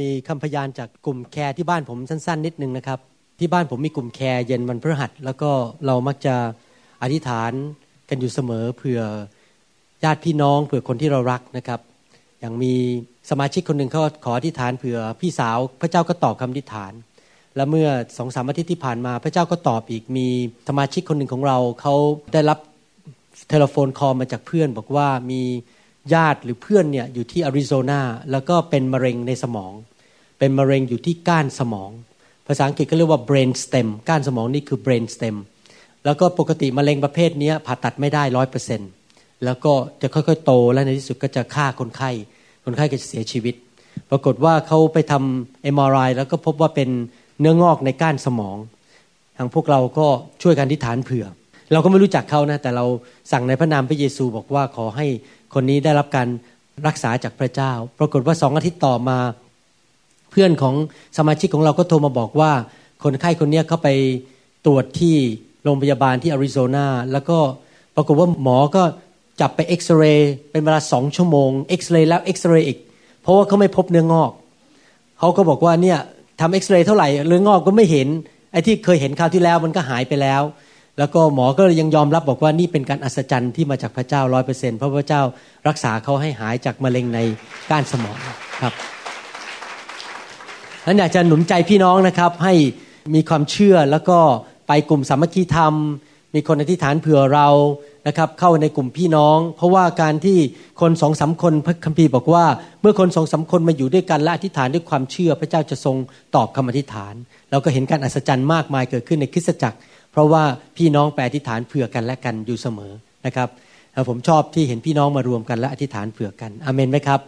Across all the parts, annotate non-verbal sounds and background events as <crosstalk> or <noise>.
มีคำพยานจากกลุ่ม care ที่บ้านผมสั้น ๆ นิดนึงนะครับ ที่บ้านผมมีกลุ่ม care เย็นวันพฤหัส แล้วก็เรามักจะอธิษฐานกันอยู่เสมอเผื่อญาติพี่น้องเผื่อคนที่เรารักนะครับ อย่างมีสมาชิกคนหนึ่งเขาขออธิษฐานเผื่อพี่สาวพระเจ้าก็ตอบคำอธิษฐาน และเมื่อสองสามอาทิตย์ที่ผ่านมาพระเจ้าก็ตอบอีกมีสมาชิกคนหนึ่งของเราเขาได้รับ telephone call มาจากเพื่อน บอกว่ามีญาติหรือเพื่อนเนี่ยอยู่ที่อาริโซนาแล้วก็เป็นมะเร็งในสมอง เป็นมะเร็งอยู่ที่ก้านสมอง ภาษาอังกฤษก็เรียกว่า brain stem ก้านสมองนี่คือ brain stem แล้วก็ปกติมะเร็งประเภทนี้ผ่าตัดไม่ได้ร้อยเปอร์เซ็นต์แล้วก็จะค่อยๆ โตและในที่สุดก็จะฆ่าคนไข้ คนไข้ก็จะเสียชีวิต ปรากฏว่าเขาไปทำ MRI แล้วก็พบว่าเป็นเนื้องอกในก้านสมอง ทางพวกเราก็ช่วยกันที่ฐานเผื่อ เราก็ไม่รู้จักเขานะ แต่เราสั่งในพระนามพระเยซูบอกว่าขอให้คนนี้ได้รับการรักษาจากพระเจ้า ปรากฏว่าสองอาทิตย์ต่อมา เพื่อนของสมาชิกของเราก็โทรมาบอกว่า คนไข้คนนี้เขาไปตรวจที่โรงพยาบาลที่อาริโซนาแล้วก็ปรากฏว่าหมอก็จับไปเอ็กซเรย์เป็นเวลาสองชั่วโมงเอ็กซเรย์แล้วเอ็กซเรย์อีก เพราะว่าเขาไม่พบเนื้องอกเขาก็บอกว่าเนี่ยทำเอ็กซเรย์เท่าไหร่เนื้องอกก็ไม่เห็นไอ้ที่เคยเห็นคราวที่แล้วมันก็หายไปแล้ว แล้วก็หมอก็ยังยอมรับบอกว่านี่เป็นการอัศจรรย์ที่มาจากพระเจ้าร้อยเปอร์เซ็นต์เพราะพระเจ้ารักษาเขาให้หายจากมะเร็งในก้านสมองครับ นั้นอยากจะหนุนใจพี่น้องนะครับ ให้มีความเชื่อแล้วก็ไปกลุ่มสามัคคีธรรม มีคนอธิษฐานเผื่อเรานะครับเข้าในกลุ่มพี่น้อง เพราะว่าการที่คนสองสาคนพระคัมภีร์บอกว่า เมื่อคนสองสาคนมาอยู่ด้วยกันและอธิษฐานด้วยความเชื่อพระเจ้าจะทรงตอบคำอธิษฐาน เราก็เห็นการอัศจรรย์มากมายเกิดขึ้นในคริสตจักร เพราะว่าพี่น้องแปอธิษฐานเผื่อกันและกันอยู่เสมอนะครับผมชอบที่เห็นพี่น้องมารวมกันและอธิษฐานเผื่อกันอเมนไหมครับ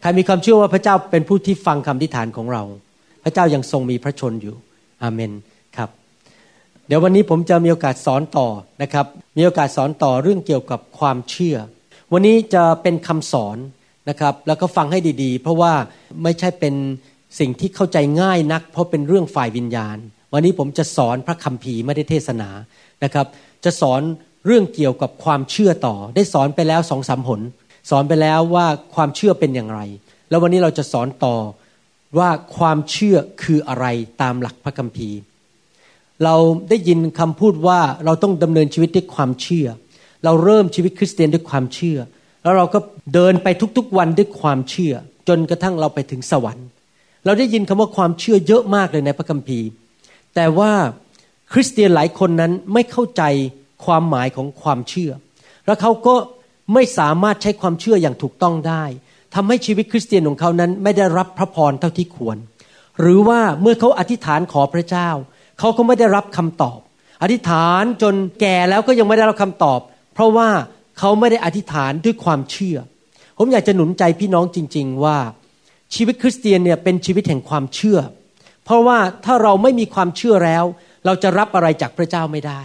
ใครมีความเชื่อว่าพระเจ้าเป็นผู้ที่ฟังคำอธิษฐานของเรา พระเจ้ายังทรงมีพระชนอยู่อเมนครับ เดี๋ยววันนี้ผมจะมีโอกาสสอนต่อนะครับ มีโอกาสสอนต่อเรื่องเกี่ยวกับความเชื่อ วันนี้จะเป็นคำสอนนะครับ แล้วก็ฟังให้ดีๆ เพราะว่าไม่ใช่เป็นสิ่งที่เข้าใจง่ายนัก เพราะเป็นเรื่องฝ่ายวิญญาณ วันนี้ผมจะสอนพระคัมภีร์ไม่ได้เทศนานะครับ จะสอนเรื่องเกี่ยวกับความเชื่อต่อ ได้สอนไปแล้วสองสามหน สอนไปแล้วว่าความเชื่อเป็นอย่างไร แล้ววันนี้เราจะสอนต่อว่าความเชื่อคืออะไรตามหลักพระคัมภีร์ เราได้ยินคำพูดว่าเราต้องดำเนินชีวิตด้วยความเชื่อ เราเริ่มชีวิตคริสเตียนด้วยความเชื่อ แล้วเราก็เดินไปทุกๆวันด้วยความเชื่อ จนกระทั่งเราไปถึงสวรรค์ เราได้ยินคำว่าความเชื่อเยอะมากเลยในพระคัมภีร์ แต่ว่าคริสเตียนหลายคนนั้นไม่เข้าใจความหมายของความเชื่อ แล้วเขาก็ ไม่สามารถใช้ความเชื่ออย่างถูกต้องได้ทำให้ชีวิตคริสเตียนของเขานั้นไม่ได้รับพระพรเท่าที่ควร หรือว่าเมื่อเขาอธิษฐานขอพระเจ้า เขาก็ไม่ได้รับคำตอบ อธิษฐานจนแก่แล้วก็ยังไม่ได้รับคำตอบ เพราะว่าเขาไม่ได้อธิษฐานด้วยความเชื่อ ผมอยากจะหนุนใจพี่น้องจริง ๆ ว่าชีวิตคริสเตียนเนี่ยเป็นชีวิตแห่งความเชื่อ เพราะว่าถ้าเราไม่มีความเชื่อแล้ว เราจะรับอะไรจากพระเจ้าไม่ได้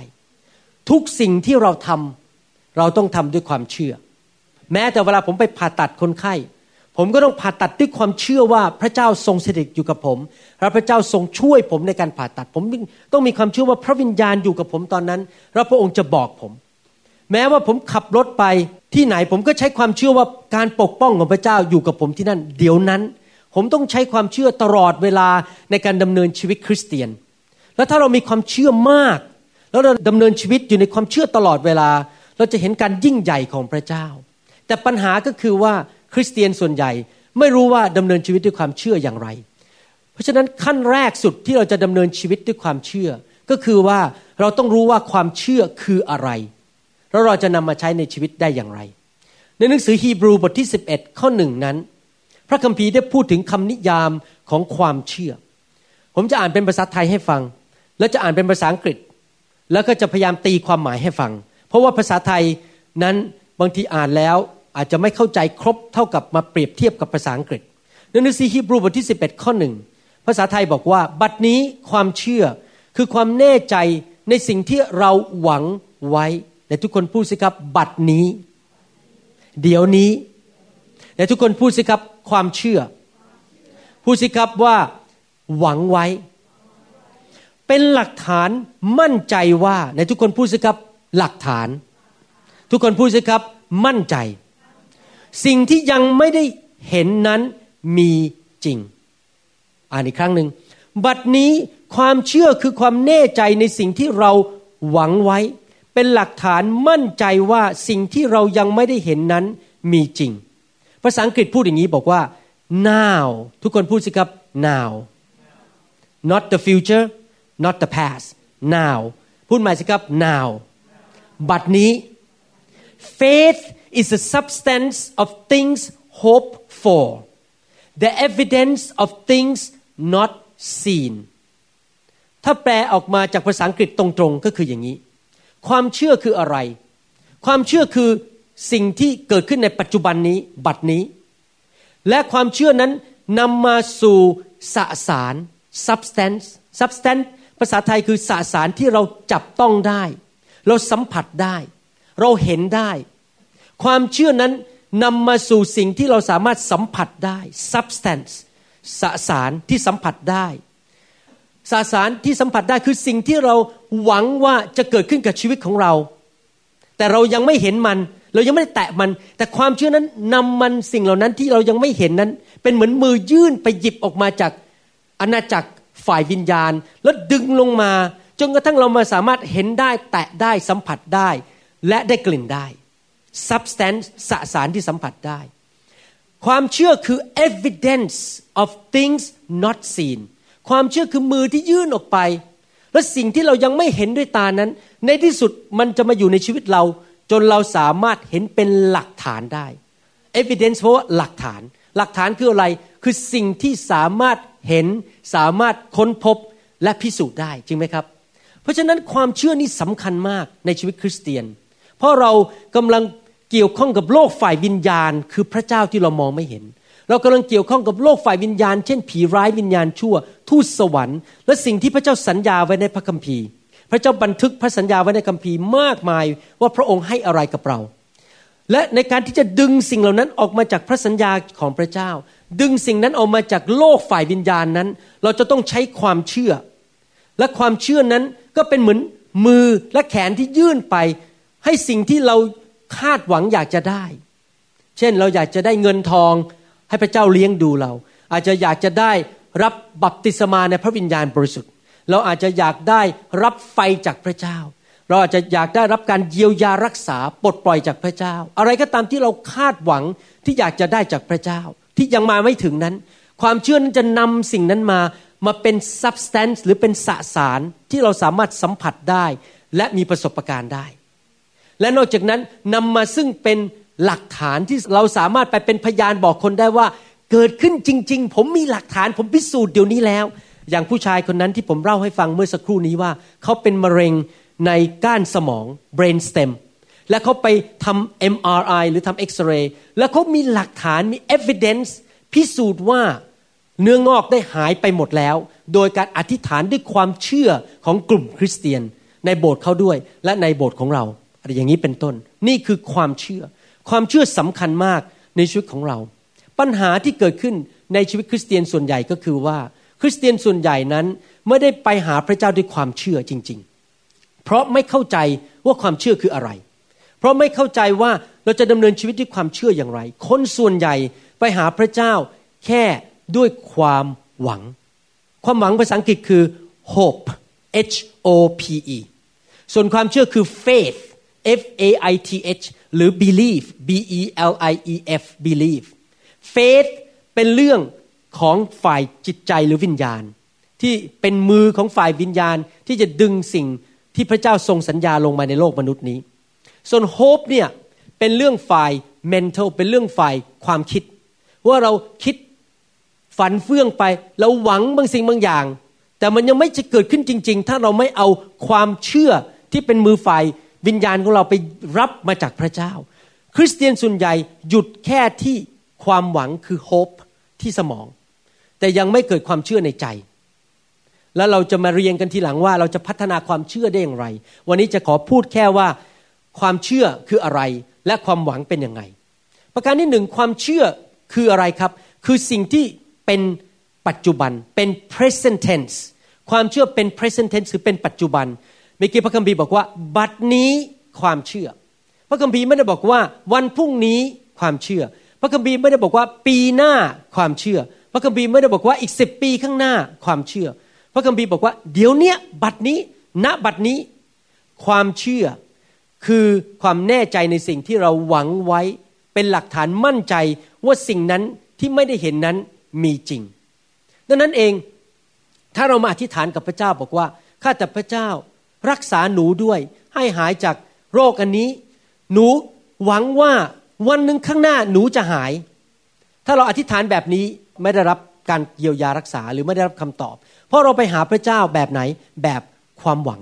ทุกสิ่งที่เราทำ เราต้องทำด้วยความเชื่อ แม้แต่เวลาผมไปผ่าตัดคนไข้ ผมก็ต้องผ่าตัดด้วยความเชื่อว่าพระเจ้าทรงสถิตอยู่กับผมและพระเจ้าทรงช่วยผมในการผ่าตัด ผมต้องมีความเชื่อว่าพระวิญญาณอยู่กับผมตอนนั้นแล้วพระองค์จะบอกผม แม้ว่าผมขับรถไปที่ไหนผมก็ใช้ความเชื่อว่าการปกป้องของพระเจ้าอยู่กับผมที่นั่น เดี๋ยวนั้น ผมต้องใช้ความเชื่อตลอดเวลาในการดำเนินชีวิตคริสเตียน แล้วถ้าเรามีความเชื่อมาก แล้วเราดำเนินชีวิตอยู่ในความเชื่อตลอดเวลา เราจะเห็นการยิ่งใหญ่ของพระเจ้า แต่ปัญหาก็คือว่าคริสเตียนส่วนใหญ่ไม่รู้ว่าดำเนินชีวิตด้วยความเชื่ออย่างไร เพราะฉะนั้นขั้นแรกสุดที่เราจะดำเนินชีวิตด้วยความเชื่อ ก็คือว่าเราต้องรู้ว่าความเชื่อคืออะไร แล้วเราจะนำมาใช้ในชีวิตได้อย่างไร ในหนังสือฮีบรูบทที่ 11 ข้อหนึ่งนั้น พระคัมภีร์ได้พูดถึงคำนิยามของความเชื่อ ผมจะอ่านเป็นภาษาไทยให้ฟัง แล้วจะอ่านเป็นภาษาอังกฤษ แล้วก็จะพยายามตีความหมายให้ฟัง ราะว่าภาษาไทยนั้นบางทีอ่านแล้วอาจจะไม่เข้าใจครบเท่ากับมาเปรียบเทียบกับภาษาอังกฤษหนังสือฮีบรูบทที่ 11 ข้อหนึ่งภาษาไทยบอกว่า บัดนี้ความเชื่อคือความแน่ใจในสิ่งที่เราหวังไว้ในทุกคนพูดสิครับ บัดนี้ เดี๋ยวนี้ในทุกคนพูดสิครับความเชื่อ พูดสิครับว่าหวังไว้ เป็นหลักฐานมั่นใจว่าในทุกคนพูดสิครับ หลักฐาน ทุกคนพูดสิครับ มั่นใจ สิ่งที่ยังไม่ได้เห็นนั้นมีจริง อ่านอีกครั้งหนึ่งบัดนี้ความเชื่อคือความแน่ใจในสิ่งที่เราหวังไว้ เป็นหลักฐานมั่นใจว่าสิ่งที่เรายังไม่ได้เห็นนั้นมีจริง ภาษาอังกฤษพูดอย่างนี้บอกว่า now ทุกคนพูดสิครับ now not the future not the past now พูดใหม่สิครับ now บัดนี้ faith is the substance of things hoped for the evidence of things not seen ถ้าแปลออกมาจากภาษาอังกฤษตรงๆ ก็คืออย่างนี้ ความเชื่อคืออะไร ความเชื่อคือสิ่งที่เกิดขึ้นในปัจจุบันนี้บัดนี้ และความเชื่อนั้นนำมาสู่สสาร substance substance ภาษาไทยคือสสารที่เราจับต้องได้ เราสัมผัสได้ เราเห็นได้ ความเชื่อนั้นนำมาสู่สิ่งที่เราสามารถสัมผัสได้ substance สสารที่สัมผัสได้สสารที่สัมผัสได้คือสิ่งที่เราหวังว่าจะเกิดขึ้นกับชีวิตของเรา แต่เรายังไม่เห็นมัน เรายังไม่ได้แตะมัน แต่ความเชื่อนั้นนำมันสิ่งเหล่านั้นที่เรายังไม่เห็นนั้น เป็นเหมือนมือยื่นไปหยิบออกมาจากอาณาจักรฝ่ายวิญญาณ แล้วดึงลงมา จนกระทั่งเรามาสามารถเห็นได้แตะได้สัมผัสได้ และได้กลิ่นได้ substance สสารที่สัมผัสได้ ความเชื่อคือ evidence of things not seen ความเชื่อคือมือที่ยื่นออกไป และสิ่งที่เรายังไม่เห็นด้วยตานั้น ในที่สุดมันจะมาอยู่ในชีวิตเรา จนเราสามารถเห็นเป็นหลักฐานได้ evidence เพราะว่าหลักฐาน หลักฐานคืออะไรคือสิ่งที่สามารถเห็นสามารถค้นพบและพิสูจน์ได้จริงไหมครับ เพราะฉะนั้นความเชื่อนี่สำคัญมากในชีวิตคริสเตียน เพราะเรากำลังเกี่ยวข้องกับโลกฝ่ายวิญญาณ คือพระเจ้าที่เรามองไม่เห็น เรากำลังเกี่ยวข้องกับโลกฝ่ายวิญญาณ เช่น ผีร้ายวิญญาณชั่ว ทูตสวรรค์ และสิ่งที่พระเจ้าสัญญาไว้ในพระคัมภีร์ พระเจ้าบันทึกพระสัญญาไว้ในคัมภีร์มากมายว่าพระองค์ให้อะไรกับเรา และในการที่จะดึงสิ่งเหล่านั้นออกมาจากพระสัญญาของพระเจ้า ดึงสิ่งนั้นออกมาจากโลกฝ่ายวิญญาณนั้น เราจะต้องใช้ความเชื่อ และความเชื่อนั้น ก็เป็นเหมือนมือและแขนที่ยื่นไป ให้สิ่งที่เราคาดหวังอยากจะได้ เช่นเราอยากจะได้เงินทองให้พระเจ้าเลี้ยงดูเรา อาจจะอยากจะได้รับบัพติศมาในพระวิญญาณบริสุทธิ์ เราอาจจะอยากได้รับไฟจากพระเจ้า เราอาจจะอยากได้รับการเยียวยารักษาปลดปล่อยจากพระเจ้า อะไรก็ตามที่เราคาดหวังที่อยากจะได้จากพระเจ้า ที่ยังมาไม่ถึงนั้น ความเชื่อนั้นจะนำสิ่งนั้นมา มาเป็น substance หรือเป็นสสารที่เราสามารถสัมผัสได้ และมีประสบการณ์ได้ และนอกจากนั้นนำมาซึ่งเป็นหลักฐานที่เราสามารถไปเป็นพยานบอกคนได้ว่า เกิดขึ้นจริง ๆ ผมมีหลักฐานผมพิสูจน์เดี๋ยวนี้แล้ว อย่างผู้ชายคนนั้นที่ผมเล่าให้ฟังเมื่อสักครู่นี้ว่า เขาเป็นมะเร็งในก้านสมอง brain stem และเขาไปทำ MRI หรือทำเอ็กซเรย์แล้วเขามีหลักฐานมี evidence พิสูจน์ว่า เนื้องอกได้หายไปหมดแล้ว โดยการอธิษฐานด้วยความเชื่อของกลุ่มคริสเตียน ในโบสถ์เขาด้วยและในโบสถ์ของเราอะไรอย่างนี้เป็นต้น นี่คือความเชื่อ ความเชื่อสำคัญมากในชีวิตของเรา ปัญหาที่เกิดขึ้นในชีวิตคริสเตียนส่วนใหญ่ก็คือว่า คริสเตียนส่วนใหญ่นั้นไม่ได้ไปหาพระเจ้าด้วยความเชื่อจริง ๆ เพราะไม่เข้าใจว่าความเชื่อคืออะไร เพราะไม่เข้าใจว่าเราจะดำเนินชีวิตด้วยความเชื่ออย่างไร คนส่วนใหญ่ไปหาพระเจ้าแค่ ด้วยความหวัง ความหวังภาษาอังกฤษคือ hope H O P E ส่วนความเชื่อคือ faith F A I T H หรือ believe B E L I E F believe faith เป็นเรื่องของฝ่ายจิตใจหรือวิญญาณ ที่เป็นมือของฝ่ายวิญญาณที่จะดึงสิ่งที่พระเจ้าทรงสัญญาลงมาในโลกมนุษย์นี้ ส่วน hope เนี่ยเป็นเรื่องฝ่าย mental เป็นเรื่องฝ่ายความคิด ว่าเราคิด ฝันเฟื่องไปเราหวังบางสิ่งบางอย่าง แต่มันยังไม่จะเกิดขึ้นจริง ๆ ถ้าเราไม่เอาความเชื่อที่เป็นมือฝ่ายวิญญาณของเราไปรับมาจากพระเจ้า คริสเตียนส่วนใหญ่หยุดแค่ที่ความหวังคือ hope ที่ที่สมอง แต่ยังไม่เกิดความเชื่อในใจ แล้วเราจะมาเรียนกันทีหลังว่าเราจะพัฒนาความเชื่อได้อย่างไร วันนี้จะขอพูดแค่ว่าความเชื่อคืออะไร และความหวังเป็นยังไง ประการที่หนึ่งความเชื่อคืออะไรครับ คือสิ่งที่ เป็นปัจจุบันเป็น present tense ความเชื่อเป็น present tense คือเป็นปัจจุบันเมื่อกี้พระคัมภีร์บอกว่า บัดนี้ความเชื่อ พระคัมภีร์ไม่ได้บอกว่า วันพรุ่งนี้ความเชื่อ พระคัมภีร์ไม่ได้บอกว่าปีหน้าความเชื่อ พระคัมภีร์ไม่ได้บอกว่าอีกสิบปีข้างหน้าความเชื่อ พระคัมภีร์บอกว่า เดี๋ยวนี้บัดนี้ ณบัดนี้ ความเชื่อ คือความแน่ใจในสิ่งที่เราหวังไว้ เป็นหลักฐานมั่นใจว่าสิ่งนั้นที่ไม่ได้เห็นนั้น มีจริง ดังนั้นเองถ้าเรามาอธิษฐานกับพระเจ้าบอกว่าข้าแต่พระเจ้ารักษาหนูด้วย ให้หายจากโรคอันนี้ หนูหวังว่าวันหนึ่งข้างหน้าหนูจะหาย ถ้าเราอธิษฐานแบบนี้ไม่ได้รับการเยียวยารักษาหรือไม่ได้รับคำตอบ เพราะเราไปหาพระเจ้าแบบไหนแบบความหวัง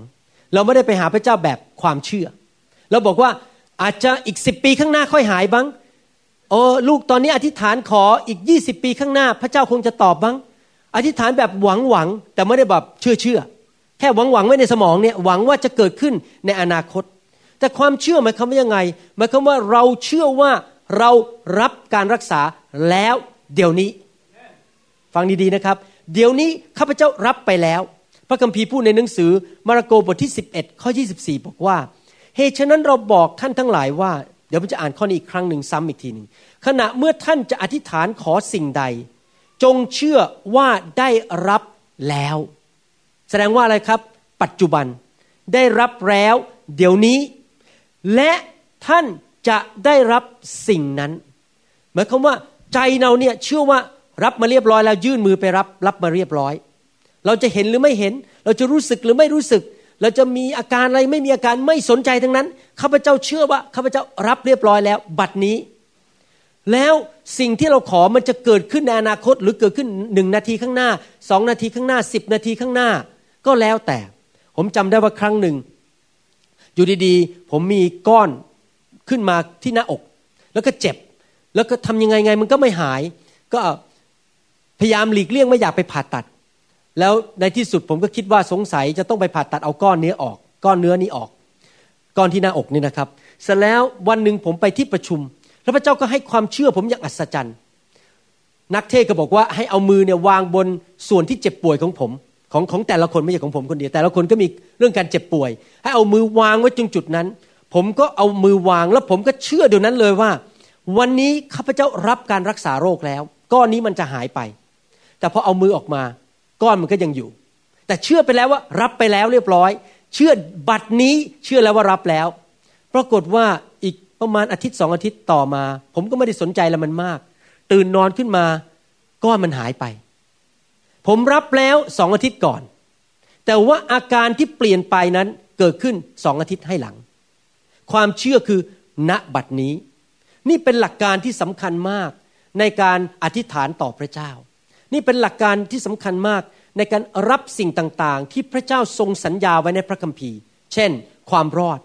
เราไม่ได้ไปหาพระเจ้าแบบความเชื่อ เราบอกว่าอาจจะอีกสิบปีข้างหน้าค่อยหายบ้าง โอ้ลูกตอนนี้อธิษฐานขออีกยี่สิบปีข้างหน้า พระเจ้าคงจะตอบบ้าง อธิษฐานแบบหวังหวังแต่ไม่ได้แบบเชื่อเชื่อแค่หวังหวังไว้ในสมองเนี่ยหวังว่าจะเกิดขึ้นในอนาคต แต่ความเชื่อหมายความว่ายังไงหมายความว่าเราเชื่อว่าเรารับการรักษาแล้วเดี๋ยวนี้ ฟังดีๆนะครับ เดี๋ยวนี้ข้าพเจ้ารับไปแล้ว พระคัมภีร์พูดในหนังสือมาระโกบทที่ 11 ข้อ 24 บอกว่าเหตุฉะนั้นเราบอกท่านทั้งหลายว่า ดี๋ยวผมจะอ่านข้อนี้อีกครั้งหนึ่งซ้ำอีกทีหนึ่งขณะเมื่อท่านจะอธิษฐานขอสิ่งใด จงเชื่อว่าได้รับแล้ว แสดงว่าอะไรครับ ปัจจุบันได้รับแล้ว เดี๋ยวนี้ และท่านจะได้รับสิ่งนั้นหมายความว่าใจเราเนี่ยเชื่อว่ารับมาเรียบร้อยแล้วยื่นมือไปรับ รับมาเรียบร้อย เราจะเห็นหรือไม่เห็น เราจะรู้สึกหรือไม่รู้สึก เราจะมีอาการอะไรไม่มีอาการไม่สนใจทั้งนั้นข้าพเจ้าเชื่อว่าข้าพเจ้ารับเรียบร้อยแล้ว บัดนี้ แล้วสิ่งที่เราขอมันจะเกิดขึ้นในอนาคต หรือเกิดขึ้นหนึ่งนาทีข้างหน้าสองนาทีข้างหน้าสิบนาทีข้างหน้า ก็แล้วแต่ ผมจำได้ว่าครั้งหนึ่ง อยู่ดีๆ ผมมีก้อนขึ้นมาที่หน้าอก แล้วก็เจ็บ แล้วก็ทำยังไงไงมันก็ไม่หาย ก็พยายามหลีกเลี่ยงไม่อยากไปผ่าตัด แล้วในที่สุดผมก็คิดว่าสงสัยจะต้องไปผ่าตัดเอาก้อนเนื้อออก ก้อนเนื้อนี้ออก ก้อนที่หน้าอกนี่นะครับ เสร็จแล้ววันหนึ่งผมไปที่ประชุม แล้วพระเจ้าก็ให้ความเชื่อผมอย่างอัศจรรย์ นักเทศก็บอกว่าให้เอามือเนี่ยวางบนส่วนที่เจ็บป่วยของผมของของแต่ละคนไม่ใช่ของผมคนเดียวแต่ละคนก็มีเรื่องการเจ็บป่วย ให้เอามือวางไว้ตรงจุดนั้น ผมก็เอามือวางแล้วผมก็เชื่อเดี๋ยวนั้นเลยว่า วันนี้ข้าพเจ้ารับการรักษาโรคแล้ว ก้อนนี้มันจะหายไป แต่พอเอามือออกมา ก้อนมันก็ยังอยู่ แต่เชื่อไปแล้วว่ารับไปแล้วเรียบร้อย เชื่อบัตรนี้เชื่อแล้วว่ารับแล้ว ปรากฏว่าอีกประมาณอาทิตย์สองอาทิตย์ต่อมา ผมก็ไม่ได้สนใจแล้วมันมาก ตื่นนอนขึ้นมาก้อนมันหายไป ผมรับแล้วสองอาทิตย์ก่อน แต่ว่าอาการที่เปลี่ยนไปนั้นเกิดขึ้นสองอาทิตย์ให้หลัง ความเชื่อคือณบัดนี้ นี่เป็นหลักการที่สำคัญมากในการอธิษฐานต่อพระเจ้า นี่เป็นหลักการที่สำคัญมากในการรับสิ่งต่างๆ ที่พระเจ้าทรงสัญญาไว้ในพระคัมภีร์ เช่น ความรอด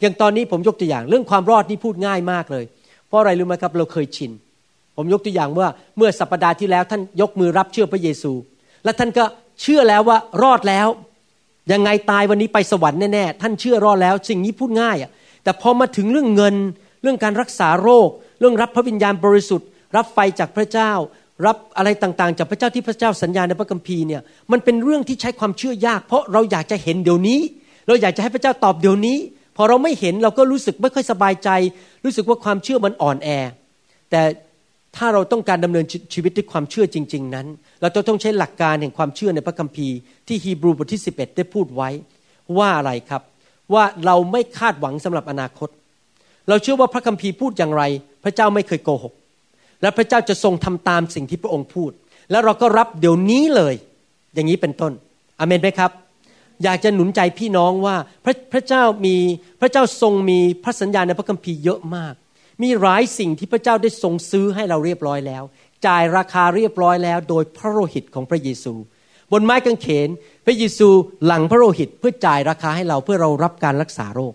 อย่างตอนนี้ผมยกตัวอย่างเรื่องความรอดนี่พูดง่ายมากเลย เพราะอะไรรู้ไหมครับเราเคยชิน ผมยกตัวอย่างว่าเมื่อสัปดาห์ที่แล้วท่านยกมือรับเชื่อพระเยซู และท่านก็เชื่อแล้วว่ารอดแล้ว ยังไงตายวันนี้ไปสวรรค์แน่ๆท่านเชื่อรอดแล้ว สิ่งนี้พูดง่ายอะแต่พอมาถึงเรื่องเงิน เรื่องการรักษาโรค เรื่องรับพระวิญญาณบริสุทธิ์ รับไฟจากพระเจ้า รับอะไรต่างๆ จากพระเจ้าที่พระเจ้าสัญญาในพระคัมภีร์เนี่ยมันเป็นเรื่องที่ใช้ความเชื่อยาก เพราะเราอยากจะเห็นเดี๋ยวนี้ เราอยากจะให้พระเจ้าตอบเดี๋ยวนี้ พอเราไม่เห็นเราก็รู้สึกไม่ค่อยสบายใจ รู้สึกว่าความเชื่อมันอ่อนแอ แต่ถ้าเราต้องการดำเนินชีวิตด้วยความเชื่อจริง ๆ นั้น เราจะต้องใช้หลักการแห่งความเชื่อในพระคัมภีร์ที่ฮีบรูบทที่ 11 ได้พูดไว้ ว่าอะไรครับ ว่าเราไม่คาดหวังสำหรับอนาคต เราเชื่อว่าพระคัมภีร์พูดอย่างไร พระเจ้าไม่เคยโกหก และพระเจ้าจะทรงทำตามสิ่งที่พระองค์พูด แล้วเราก็รับเดี๋ยวนี้เลย อย่างนี้เป็นต้นอเมนไหมครับ อยากจะหนุนใจพี่น้องว่าพระพระเจ้ามีพระเจ้าทรงมีพระสัญญาในพระคัมภีร์เยอะมาก มีหลายสิ่งที่พระเจ้าได้ทรงซื้อให้เราเรียบร้อยแล้ว จ่ายราคาเรียบร้อยแล้ว โดยพระโลหิตของพระเยซู บนไม้กางเขน พระเยซูหลังพระโลหิตเพื่อจ่ายราคาให้เราเพื่อเรารับการรักษาโรค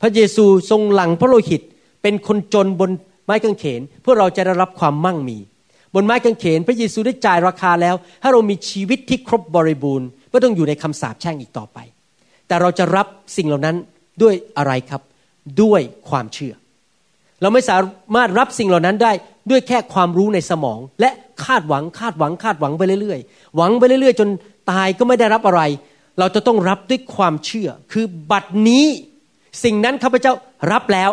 พระเยซูทรงหลังพระโลหิตเป็นคนจนบน ไม้กางเขนเพื่อเราจะได้รับความมั่งมี บนไม้กางเขนพระเยซูได้จ่ายราคาแล้ว ให้เรามีชีวิตที่ครบบริบูรณ์ไม่ต้องอยู่ในคำสาปแช่งอีกต่อไป แต่เราจะรับสิ่งเหล่านั้นด้วยอะไรครับ ด้วยความเชื่อ เราไม่สามารถรับสิ่งเหล่านั้นได้ด้วยแค่ความรู้ในสมอง และคาดหวังคาดหวังคาดหวังไปเรื่อยๆ หวังไปเรื่อยๆ จนตายก็ไม่ได้รับอะไร เราจะต้องรับด้วยความเชื่อ คือบัดนี้สิ่งนั้นข้าพเจ้ารับแล้ว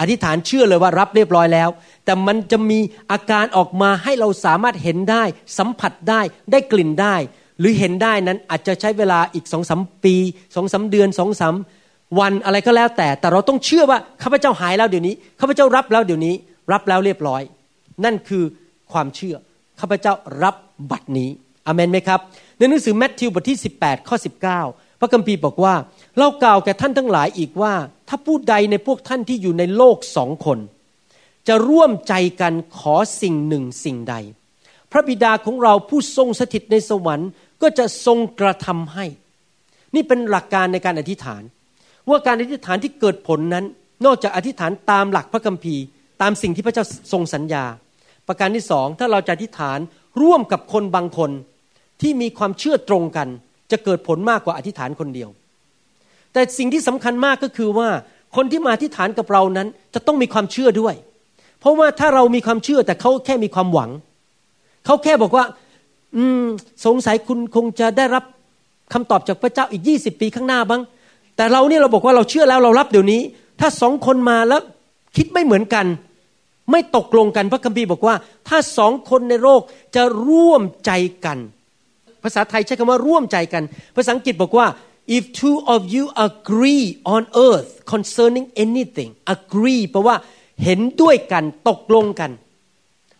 อธิษฐานเชื่อเลยว่ารับเรียบร้อยแล้ว แต่มันจะมีอาการออกมาให้เราสามารถเห็นได้ สัมผัสได้ได้กลิ่นได้ หรือเห็นได้นั้นอาจจะใช้เวลาอีกสองสมปีสองสาเดือนสองสาวันอะไรก็แล้วแต่ แต่เราต้องเชื่อว่าข้าพเจ้าหายแล้วเดี๋ยวนี้ข้าพเจ้ารับแล้วเดี๋ยวนี้ รับแล้วเรียบร้อย นั่นคือความเชื่อข้าพเจ้ารับบัตรนี้อเมนไหมครับในหนังสือแมทธิวบทที่ 18 ข้อ 19 พระคัมภีร์บอกว่า เรากล่าวแก่ท่านทั้งหลายอีกว่า ถ้าผู้ใดในพวกท่านที่อยู่ในโลกสองคน จะร่วมใจกันขอสิ่งหนึ่งสิ่งใด พระบิดาของเราผู้ทรงสถิตในสวรรค์ก็จะทรงกระทำให้ นี่เป็นหลักการในการอธิษฐาน ว่าการอธิษฐานที่เกิดผลนั้น นอกจากอธิษฐานตามหลักพระคัมภีร์ ตามสิ่งที่พระเจ้าทรงสัญญา ประการที่สองถ้าเราจะอธิษฐานร่วมกับคนบางคนที่มีความเชื่อตรงกัน จะเกิดผลมากกว่าอธิษฐานคนเดียว แต่สิ่งที่สำคัญมากก็คือว่าคนที่มาอธิษฐานกับเรานั้น จะต้องมีความเชื่อด้วย เพราะว่าถ้าเรามีความเชื่อแต่เขาแค่มีความหวัง เขาแค่บอกว่า อืม สงสัยคุณคงจะได้รับคำตอบจากพระเจ้าอีกยี่สิบปีข้างหน้าบ้าง แต่เราเนี่ยเราบอกว่าเราเชื่อแล้วเรารับเดี๋ยวนี้ ถ้าสองคนมาแล้วคิดไม่เหมือนกัน ไม่ตกลงกันพระคัมภีร์บอกว่า ถ้าสองคนในโลกจะร่วมใจกัน ภาษาไทยใช้คำว่าร่วมใจกัน ภาษาอังกฤษบอกว่า if two of you agree on earth concerning anything agree แปลว่าเห็นด้วยกันตกลงกัน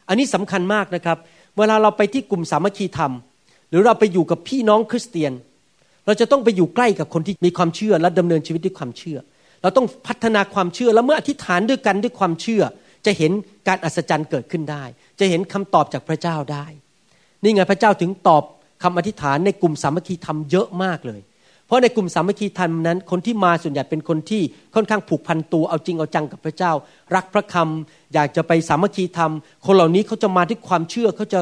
อันนี้สำคัญมากนะครับ เวลาเราไปที่กลุ่มสามัคคีธรรม หรือเราไปอยู่กับพี่น้องคริสเตียน เราจะต้องไปอยู่ใกล้กับคนที่มีความเชื่อและดำเนินชีวิตด้วยความเชื่อ เราต้องพัฒนาความเชื่อแล้วเมื่ออธิษฐานด้วยกันด้วยความเชื่อ จะเห็นการอัศจรรย์เกิดขึ้นได้ จะเห็นคำตอบจากพระเจ้าได้ นี่ไงพระเจ้าถึงตอบคำอธิษฐานในกลุ่มสามัคคีธรรมเยอะมากเลย เพราะในกลุ่มสามัคคีธรรมนั้น คนที่มาส่วนใหญ่เป็นคนที่ค่อนข้างผูกพันตัวเอาจริงเอาจังกับพระเจ้า รักพระคำอยากจะไปสามัคคีธรรม คนเหล่านี้เขาจะมาด้วยความเชื่อเขาจะ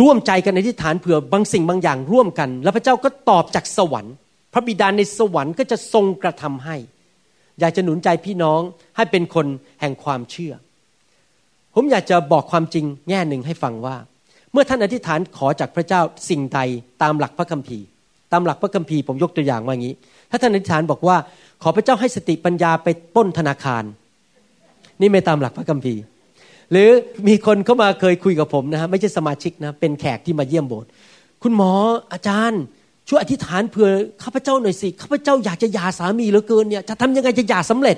ร่วมใจกันในอธิษฐานเผื่อบางสิ่งบางอย่างร่วมกัน แล้วพระเจ้าก็ตอบจากสวรรค์ พระบิดาในสวรรค์ก็จะทรงกระทำให้ อยากจะหนุนใจพี่น้องให้เป็นคนแห่งความเชื่อ ผมอยากจะบอกความจริงแง่หนึ่งให้ฟังว่า เมื่อท่านอธิษฐานขอจากพระเจ้าสิ่งใดตามหลักพระคัมภีร์ ตามหลักพระคัมภีร์ผมยกตัวอย่างว่าอย่างนี้ ถ้าท่านอธิษฐานบอกว่า ขอพระเจ้าให้สติปัญญาไปป้นธนาคาร นี่ไม่ตามหลักพระคัมภีร์ หรือมีคนเข้ามาเคยคุยกับผมนะฮะไม่ใช่สมาชิกนะเป็นแขกที่มาเยี่ยมโบสถ์คุณหมออาจารย์ ช่วยอธิษฐานเผื่อข้าพเจ้าหน่อยสิข้าพเจ้าอยากจะหย่าสามีเหลือเกินเนี่ยจะทำยังไงจะหย่าสำเร็จ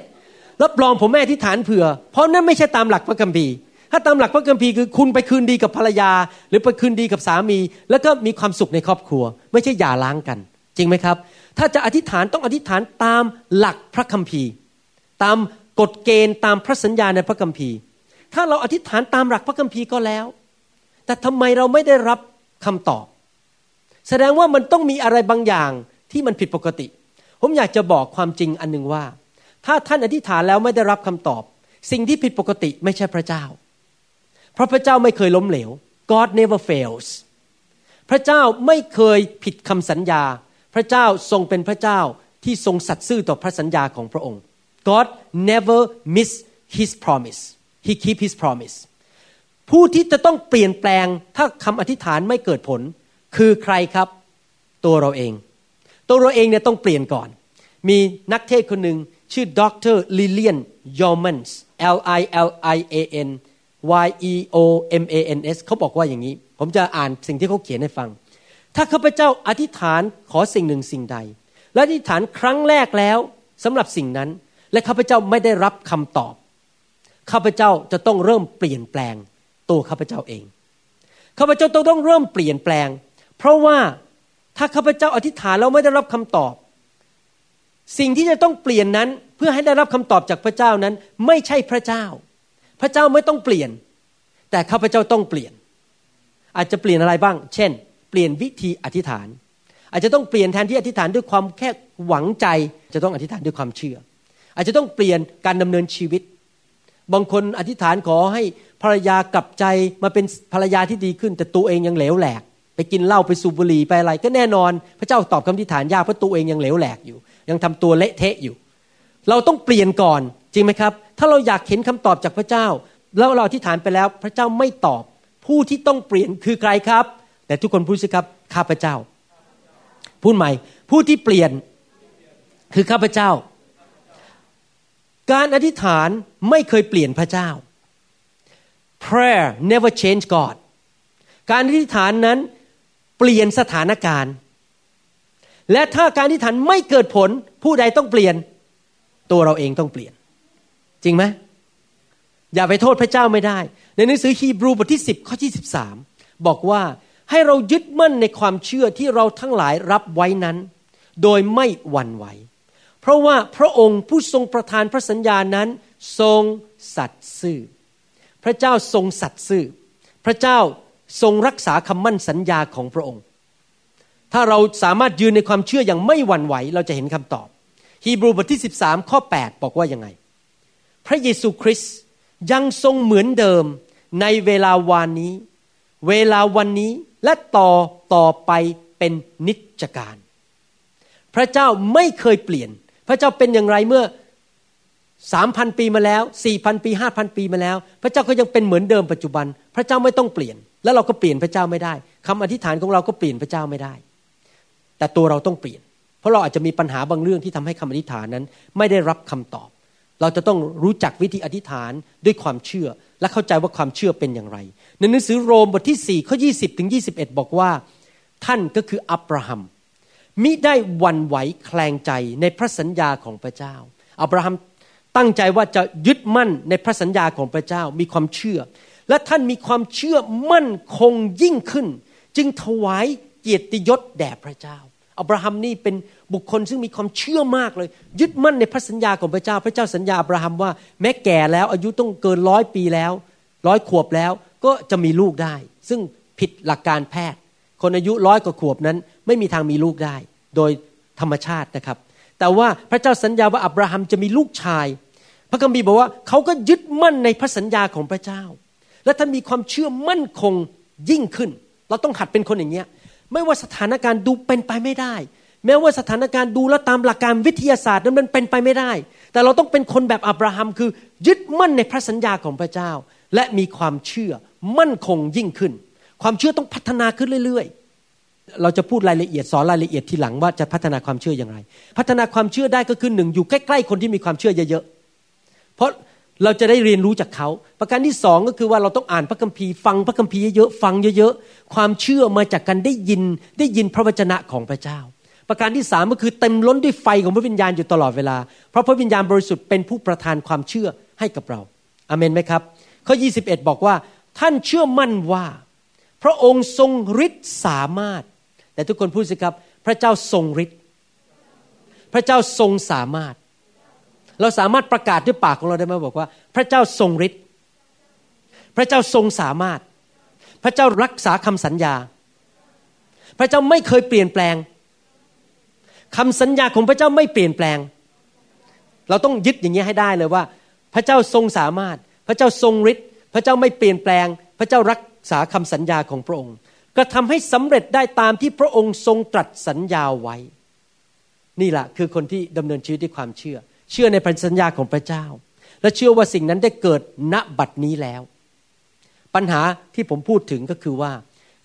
รับรองผมไม่อธิษฐานเผื่อ เพราะนั่นไม่ใช่ตามหลักพระคัมภีร์ ถ้าตามหลักพระคัมภีร์คือคุณไปคืนดีกับภรรยา หรือไปคืนดีกับสามี แล้วก็มีความสุขในครอบครัว ไม่ใช่หย่าร้างกัน จริงไหมครับ ถ้าจะอธิษฐานต้องอธิษฐานตามหลักพระคัมภีร์ ตามกฎเกณฑ์ตามพระสัญญาในพระคัมภีร์ ถ้าเราอธิษฐานตามหลักพระคัมภีร์ก็แล้ว แต่ทำไมเราไม่ได้รับคำตอบ แสดงว่ามันต้องมีอะไรบางอย่างที่มันผิดปกติ ผมอยากจะบอกความจริงอันหนึ่งว่า ถ้าท่านอธิษฐานแล้วไม่ได้รับคำตอบ สิ่งที่ผิดปกติไม่ใช่พระเจ้า เพราะพระเจ้าไม่เคยล้มเหลว God never fails พระเจ้าไม่เคยผิดคำสัญญา พระเจ้าทรงเป็นพระเจ้าที่ทรงสัตย์ซื่อต่อพระสัญญาของพระองค์ God never miss His promise He keep His promise ผู้ที่จะต้องเปลี่ยนแปลงถ้าคำอธิษฐานไม่เกิดผล คือใครครับ ตัวเราเอง ตัวเราเองเนี่ยต้องเปลี่ยนก่อน มีนักเทศคนหนึ่งชื่อดรลิเลียนยอมมนส์ L I L I A N Y E O M A N S เขาบอกว่าอย่างนี้ ผมจะอ่านสิ่งที่เขาเขียนให้ฟัง ถ้าข้าพเจ้าอธิษฐานขอสิ่งหนึ่งสิ่งใด และอธิษฐานครั้งแรกแล้วสำหรับสิ่งนั้น และข้าพเจ้าไม่ได้รับคำตอบ ข้าพเจ้าจะต้องเริ่มเปลี่ยนแปลงตัวข้าพเจ้าเอง ข้าพเจ้าต้องต้องเริ่มเปลี่ยนแปลง เพราะว่าถ้าข้าพเจ้าอธิษฐานแล้วไม่ได้รับคำตอบ สิ่งที่จะต้องเปลี่ยนนั้นเพื่อให้ได้รับคำตอบจากพระเจ้านั้น ไม่ใช่พระเจ้า พระเจ้าไม่ต้องเปลี่ยน แต่ข้าพเจ้าต้องเปลี่ยน อาจจะเปลี่ยนอะไรบ้าง เช่น เปลี่ยนวิธีอธิษฐาน อาจจะต้องเปลี่ยนแทนที่อธิษฐานด้วยความแค่หวังใจ จะต้องอธิษฐานด้วยความเชื่อ อาจจะต้องเปลี่ยนการดำเนินชีวิต บางคนอธิษฐานขอให้ภรรยากลับใจมาเป็นภรรยาที่ดีขึ้น แต่ตัวเองยังเหลวแหลก ไปกินเหล้าไปสูบบุหรี่ไปอะไร ก็แน่นอน พระเจ้าตอบคำอธิษฐานยากเพราะตัวเองยังเหลวแหลกอยู่ ยังทำตัวเละเทะอยู่ เราต้องเปลี่ยนก่อนจริงไหมครับ ถ้าเราอยากเห็นคำตอบจากพระเจ้า แล้วเราอธิษฐานไปแล้วพระเจ้าไม่ตอบ ผู้ที่ต้องเปลี่ยนคือใครครับ แต่ทุกคนพูดสิครับข้าพเจ้า พูดใหม่ ผู้ที่เปลี่ยนคือข้าพเจ้า การอธิษฐานไม่เคยเปลี่ยนพระเจ้า prayer never change God การอธิษฐานนั้นเปลี่ยนสถานการณ์ และถ้าการอธิษฐานไม่เกิดผลผู้ใดต้องเปลี่ยน ตัวเราเองต้องเปลี่ยน จริงไหมอย่าไปโทษพระเจ้าไม่ได้ ในหนังสือฮีบรูบทที่ 10 ข้อที่ 13 บอกว่าให้เรายึดมั่นในความเชื่อที่เราทั้งหลายรับไว้นั้น โดยไม่หวั่นไหว เพราะว่าพระองค์ผู้ทรงประทานพระสัญญานั้น ทรงสัตย์ซื่อ พระเจ้าทรงสัตย์ซื่อ พระเจ้าทรงรักษาคำมั่นสัญญาของพระองค์ ถ้าเราสามารถยืนในความเชื่ออย่างไม่หวั่นไหว เราจะเห็นคำตอบ ฮีบรูบทที่ 13 ข้อ 8 บอกว่ายังไง พระเยซูคริสต์ยังทรงเหมือนเดิมในเวลาวานนี้ เวลาวันนี้และต่อต่อไปเป็นนิจการ พระเจ้าไม่เคยเปลี่ยน พระเจ้าเป็นอย่างไรเมื่อสามพันปีมาแล้วสี่พันปีห้าพันปีมาแล้ว พระเจ้าก็ยังเป็นเหมือนเดิมปัจจุบัน พระเจ้าไม่ต้องเปลี่ยน แล้วเราก็เปลี่ยนพระเจ้าไม่ได้คำอธิษฐานของเราก็เปลี่ยนพระเจ้าไม่ได้ แต่ตัวเราต้องเปลี่ยน เพราะเราอาจจะมีปัญหาบางเรื่องที่ทำให้คำอธิษฐานนั้น ไม่ได้รับคำตอบ เราจะต้องรู้จักวิธีอธิษฐานด้วยความเชื่อ และเข้าใจว่าความเชื่อเป็นอย่างไร ในหนังสือโรมบทที่ 4 ข้อ 20 ถึง 21 บอกว่า ท่านก็คืออับราฮัมมิได้วันไหวแคลงใจในพระสัญญาของพระเจ้า อับราฮัมตั้งใจว่าจะยึดมั่นในพระสัญญาของพระเจ้ามีความเชื่อ และท่านมีความเชื่อมั่นคงยิ่งขึ้น จึงถวายเกียรติยศแด่พระเจ้า อับราฮัมนี่เป็นบุคคลซึ่งมีความเชื่อมากเลย ยึดมั่นในพระสัญญาของพระเจ้า พระเจ้าสัญญาอับราฮัมว่า แม้แก่แล้วอายุต้องเกินร้อยปีแล้วร้อยขวบแล้วก็จะมีลูกได้ ซึ่งผิดหลักการแพทย์ คนอายุร้อยกว่าขวบนั้น ไม่มีทางมีลูกได้ โดยธรรมชาตินะครับ แต่ว่าพระเจ้าสัญญาว่าอับราฮัมจะมีลูกชาย พระคัมภีร์บอกว่าเขาก็ยึดมั่นในพระสัญญาของพระเจ้า และท่านมีความเชื่อมั่นคงยิ่งขึ้น เราต้องหัดเป็นคนอย่างเงี้ย ไม่ว่าสถานการณ์ดูเป็นไปไม่ได้ แม้ว่าสถานการณ์ดูแล้วตามหลักการวิทยาศาสตร์นั้นมันเป็นไปไม่ได้ แต่เราต้องเป็นคนแบบอับราฮัมคือ ยึดมั่นในพระสัญญาของพระเจ้า และมีความเชื่อมั่นคงยิ่งขึ้น ความเชื่อต้องพัฒนาขึ้นเรื่อยๆ เราจะพูดรายละเอียดสอนรายละเอียดทีหลังว่าจะพัฒนาความเชื่ออย่างไร พัฒนาความเชื่อได้ก็คือหนึ่งอยู่ใกล้ๆคนที่มีความเชื่อเยอะๆเพราะ เราจะได้เรียนรู้จากเขา ประการที่สองก็คือว่าเราต้องอ่านพระคัมภีร์ฟังพระคัมภีร์เยอะๆฟังเยอะๆ ความเชื่อมาจากการได้ยินได้ยินพระวจนะของพระเจ้า ประการที่สามก็คือเต็มล้นด้วยไฟของพระวิญญาณอยู่ตลอดเวลา เพราะพระวิญญาณบริสุทธิ์เป็นผู้ประทานความเชื่อให้กับเราอเมนไหมครับ ข้อ 21 บอกว่าท่านเชื่อมั่นว่า พระองค์ทรงฤทธิ์สามารถ แต่ทุกคนพูดสิครับ พระเจ้าทรงฤทธิ์พระเจ้าทรงสามารถ เราสามารถประกาศด้วยปากของเราได้ไหมบอกว่า พระเจ้าทรงฤทธิ์พระเจ้าทรงสามารถ พระเจ้ารักษาคำสัญญา พระเจ้าไม่เคยเปลี่ยนแปลงคำสัญญาของพระเจ้าไม่เปลี่ยนแปลง เราต้องยึดอย่างนี้ให้ได้เลยว่า พระเจ้าทรงสามารถ พระเจ้าทรงฤทธิ์พระเจ้าไม่เปลี่ยนแปลง พระเจ้ารักษาคำสัญญาของพระองค์กระทำให้สำเร็จได้ตามที่พระองค์ทรงตรัสสัญญาไว้ นี่แหละคือคนที่ดำเนินชีวิตด้วยความเชื่อ เชื่อในพันธสัญญาของพระเจ้า และเชื่อว่าสิ่งนั้นได้เกิดณบัดนี้แล้ว ปัญหาที่ผมพูดถึงก็คือว่า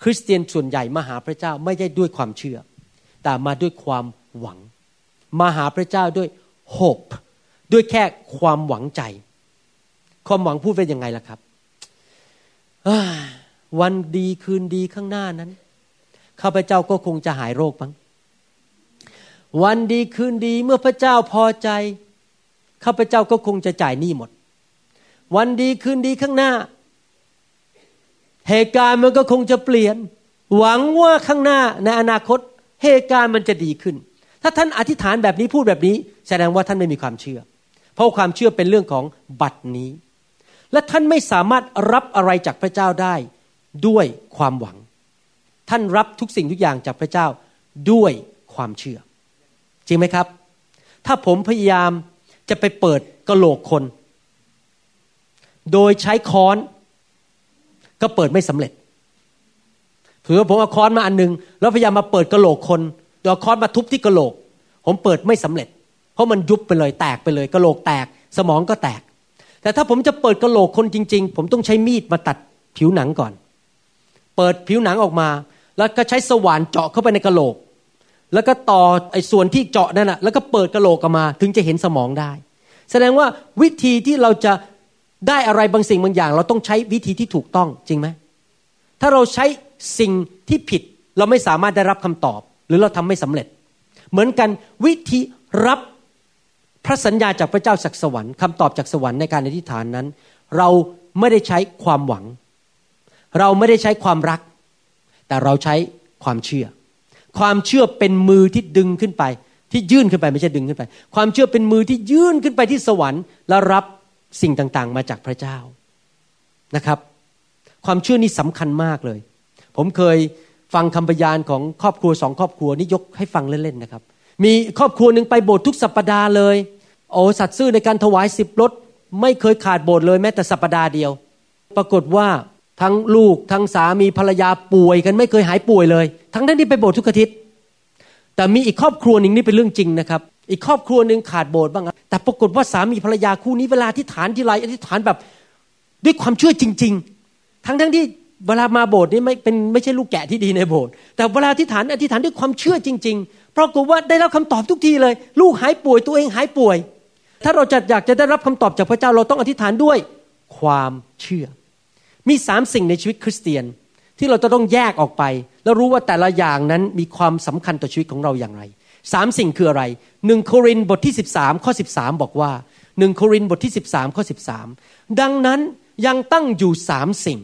คริสเตียนส่วนใหญ่มาหาพระเจ้าไม่ได้ด้วยความเชื่อ แต่มาด้วยความหวัง มาหาพระเจ้าด้วย hope ด้วยแค่ความหวังใจ ความหวังพูดเป็นยังไงล่ะครับวันดีคืนดีข้างหน้านั้นข้าพเจ้าก็คงจะหายโรคบ้างวันดีคืนดีเมื่อพระเจ้าพอใจ ข้าพเจ้าก็คงจะจ่ายหนี้หมด วันดีคืนดีข้างหน้า เหตุการณ์มันก็คงจะเปลี่ยน หวังว่าข้างหน้าในอนาคต เหตุการณ์มันจะดีขึ้น ถ้าท่านอธิษฐานแบบนี้พูดแบบนี้ แสดงว่าท่านไม่มีความเชื่อ เพราะความเชื่อเป็นเรื่องของบัตรนี้ และท่านไม่สามารถรับอะไรจากพระเจ้าได้ ด้วยความหวัง ท่านรับทุกสิ่งทุกอย่างจากพระเจ้าด้วยความเชื่อ จริงไหมครับ ถ้าผมพยายาม จะไปเปิดกระโหลกคน โดยใช้ค้อน ก็เปิดไม่สำเร็จถือว่าผมเอาค้อนมาอันนึง แล้วพยายามมาเปิดกระโหลกคนโดยค้อนมาทุบที่กระโหลก ผมเปิดไม่สำเร็จ เพราะมันยุบไปเลยแตกไปเลยกระโหลกแตก สมองก็แตก แต่ถ้าผมจะเปิดกระโหลกคนจริง ๆ ผมต้องใช้มีดมาตัดผิวหนังก่อน เปิดผิวหนังออกมา แล้วก็ใช้สว่านเจาะเข้าไปในกระโหลก แล้วก็ต่อไอ้ส่วนที่เจาะนั่นนะแล้วก็เปิดกระโหลกออกมา ถึงจะเห็นสมองได้ แสดงว่าวิธีที่เราจะได้อะไรบางสิ่งบางอย่าง เราต้องใช้วิธีที่ถูกต้องจริงไหมถ้าเราใช้สิ่งที่ผิด เราไม่สามารถได้รับคำตอบ หรือเราทำไม่สำเร็จ เหมือนกันวิธีรับพระสัญญาจากพระเจ้าจากสวรรค์คำตอบจากสวรรค์ในการอธิษฐานนั้น เราไม่ได้ใช้ความหวัง เราไม่ได้ใช้ความรัก แต่เราใช้ความเชื่อ ความเชื่อเป็นมือที่ดึงขึ้นไป ที่ยื่นขึ้นไปไม่ใช่ดึงขึ้นไป ความเชื่อเป็นมือที่ยื่นขึ้นไปที่สวรรค์แล้วรับสิ่งต่างๆ มาจากพระเจ้านะครับ ความเชื่อนี้สำคัญมากเลย ผมเคยฟังคำพยานของครอบครัวสองครอบครัวนี่ยกให้ฟังเล่นๆนะครับ มีครอบครัวหนึ่งไปโบสถ์ทุกสัปปดาห์เลย โอ้สัตซ์ซื่อในการถวายสิบรถไม่เคยขาดโบสถ์เลยแม้แต่สัปปดาห์เดียว ปรากฏว่า ทั้งลูกทั้งสามีภรรยาป่วยกันไม่เคยหายป่วยเลย ทั้งนั้นที่ไปโบสถ์ทุกอาทิตย์แต่มีอีกครอบครัวหนึ่งนี่เป็นเรื่องจริงนะครับ อีกครอบครัวหนึ่งขาดโบสถ์บ้างแต่ปรากฏว่าสามีภรรยาคู่นี้เวลาที่ฐานที่ไรอธิษฐานแบบด้วยความเชื่อจริง ๆ ทั้งทั้งที่เวลามาโบสถ์นี่ไม่เป็นไม่ใช่ลูกแกะที่ดีในโบสถ์แต่เวลาอธิษฐานอธิษฐานด้วยความเชื่อจริงๆเพรากฏว่าได้รับคำตอบทุกทีเลย ลูกหายป่วยตัวเองหายป่วย ถ้าเราจะอยากจะได้รับคำตอบจากพระเจ้าเราต้องอธิษฐานด้วยความเชื่อ มีสามสิ่งในชีวิตคริสเตียนที่เราจะต้องแยกออกไป แล้วรู้ว่าแต่ละอย่างนั้นมีความสำคัญต่อชีวิตของเราอย่างไรสามสิ่งคืออะไรหนึ่งโครินบทที่ 13ข้อ13 บอกว่าหนึ่งโครินบทที่ 13ข้อ13 ดังนั้นยังตั้งอยู่สามสิ่ง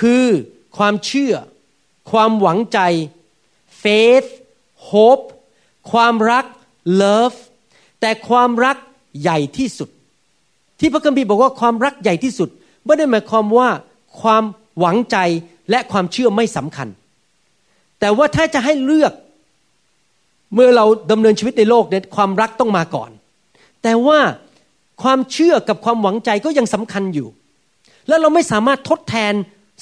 คือความเชื่อ ความหวังใจ faith hope ความรัก love แต่ความรักใหญ่ที่สุด ที่พระคัมภีร์บอกว่าความรักใหญ่ที่สุดไม่ได้หมายความว่า ความหวังใจและความเชื่อไม่สำคัญ แต่ว่าถ้าจะให้เลือก เมื่อเราดำเนินชีวิตในโลกเนี่ยความรักต้องมาก่อน แต่ว่าความเชื่อกับความหวังใจก็ยังสำคัญอยู่ แล้วเราไม่สามารถทดแทน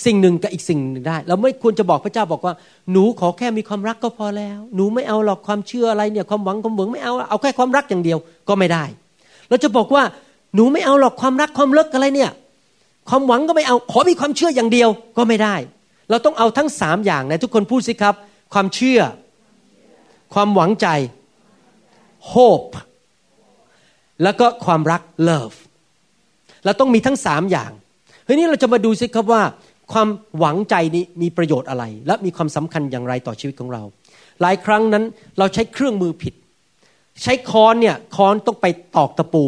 สิ่งหนึ่งกับอีกสิ่งหนึ่งได้ เราไม่ควรจะบอกพระเจ้าบอกว่า หนูขอแค่มีความรักก็พอแล้ว หนูไม่เอาหรอกความเชื่ออะไรเนี่ยความหวังความหวังไม่เอาเอาแค่ความรักอย่างเดียวก็ไม่ได้ เราจะบอกว่าหนูไม่เอาหรอกความรักความเลิกอะไรเนี่ย ความหวังก็ไม่เอา ขอมีความเชื่ออย่างเดียวก็ไม่ได้ เราต้องเอาทั้งสามอย่างนะทุกคนพูดสิครับ ความเชื่อ ความหวังใจ hope แล้วก็ความรัก love เราต้องมีทั้งสามอย่างทีนี้เราจะมาดูสิครับว่า ความหวังใจนี้มีประโยชน์อะไร และมีความสำคัญอย่างไรต่อชีวิตของเรา หลายครั้งนั้นเราใช้เครื่องมือผิด ใช้ค้อนเนี่ยค้อนต้องไปตอกตะปู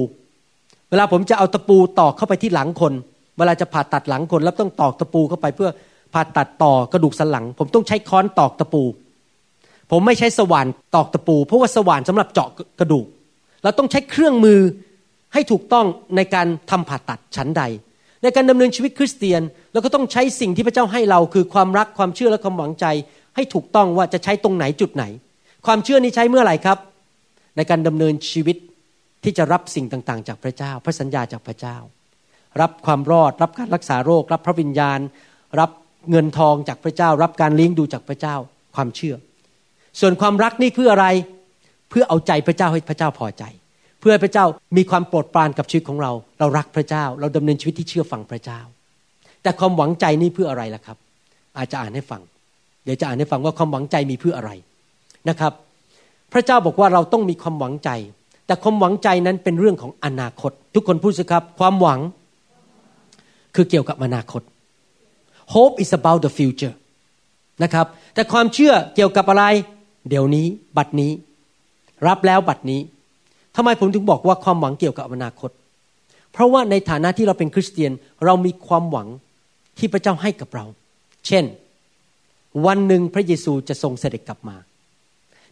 เวลาผมจะเอาตะปูตอกเข้าไปที่หลังคน เวลาจะผ่าตัดหลังคนแล้วต้องตอกตะปูเข้าไปเพื่อผ่าตัดต่อกระดูกสันหลัง ผมต้องใช้ค้อนตอกตะปู ผมไม่ใช้สว่านตอกตะปู เพราะว่าสว่านสำหรับเจาะกระดูก เราต้องใช้เครื่องมือให้ถูกต้องในการทำผ่าตัดชั้นใด ในการดำเนินชีวิตคริสเตียนเราก็ต้องใช้สิ่งที่พระเจ้าให้เราคือความรักความเชื่อและความหวังใจ ให้ถูกต้องว่าจะใช้ตรงไหนจุดไหน ความเชื่อนี้ใช้เมื่อไหร่ครับ ในการดำเนินชีวิตที่จะรับสิ่งต่างๆ จากพระเจ้า พระสัญญาจากพระเจ้า รับความรอด รับการรักษาโรค รับพระวิญญาณ รับเงินทองจากพระเจ้า รับการเลี้ยงดูจากพระเจ้าความเชื่อ ส่วนความรักนี่เพื่ออะไรเพื่อเอาใจพระเจ้าให้พระเจ้าพอใจ เพื่อพระเจ้ามีความโปรดปรานกับชีวิตของเรา เรารักพระเจ้า เราดำเนินชีวิตที่เชื่อฟังพระเจ้า แต่ความหวังใจนี่เพื่ออะไรล่ะครับ อาจจะอ่านให้ฟัง เดี๋ยวจะอ่านให้ฟังว่าความหวังใจมีเพื่ออะไรนะครับ พระเจ้าบอกว่าเราต้องมีความหวังใจ แต่ความหวังใจนั้นเป็นเรื่องของอนาคต ทุกคนพูดสิครับ ความหวัง คือเกี่ยวกับอนาคต hope is about the future นะครับ แต่ความเชื่อเกี่ยวกับอะไร เดี๋ยวนี้ บัดนี้ รับแล้วบัดนี้ทำไมผมถึงบอกว่าความหวังเกี่ยวกับอนาคต เพราะว่าในฐานะที่เราเป็นคริสเตียนเรามีความหวังที่พระเจ้าให้กับเรา เช่น วันหนึ่งพระเยซูจะทรงเสด็จกลับมา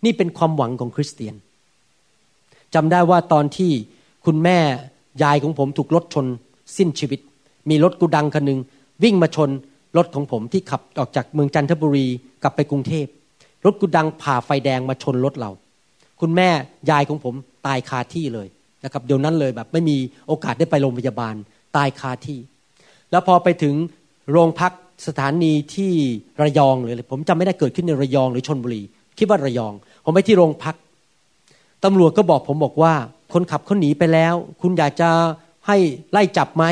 นี่เป็นความหวังของคริสเตียนจำได้ว่าตอนที่คุณแม่ยายของผมถูกรถชนสิ้นชีวิต มีรถกุดังคันหนึ่งวิ่งมาชนรถของผมที่ขับออกจากเมืองจันทบุรีกลับไปกรุงเทพรถกุดังผ่าไฟแดงมาชนรถเรา คุณแม่ยายของผมตายคาที่เลยนะครับเดี๋ยวนั้นเลยแบบไม่มีโอกาสได้ไปโรงพยาบาลตายคาที่ แล้วพอไปถึงโรงพักสถานีที่ระยองเลยผมจำไม่ได้เกิดขึ้นในระยองหรือชนบุรี คิดว่าระยอง ผมไปที่โรงพักตำรวจก็บอกผมบอกว่า คนขับเขาหนีไปแล้ว คุณอยากจะให้ไล่จับไหม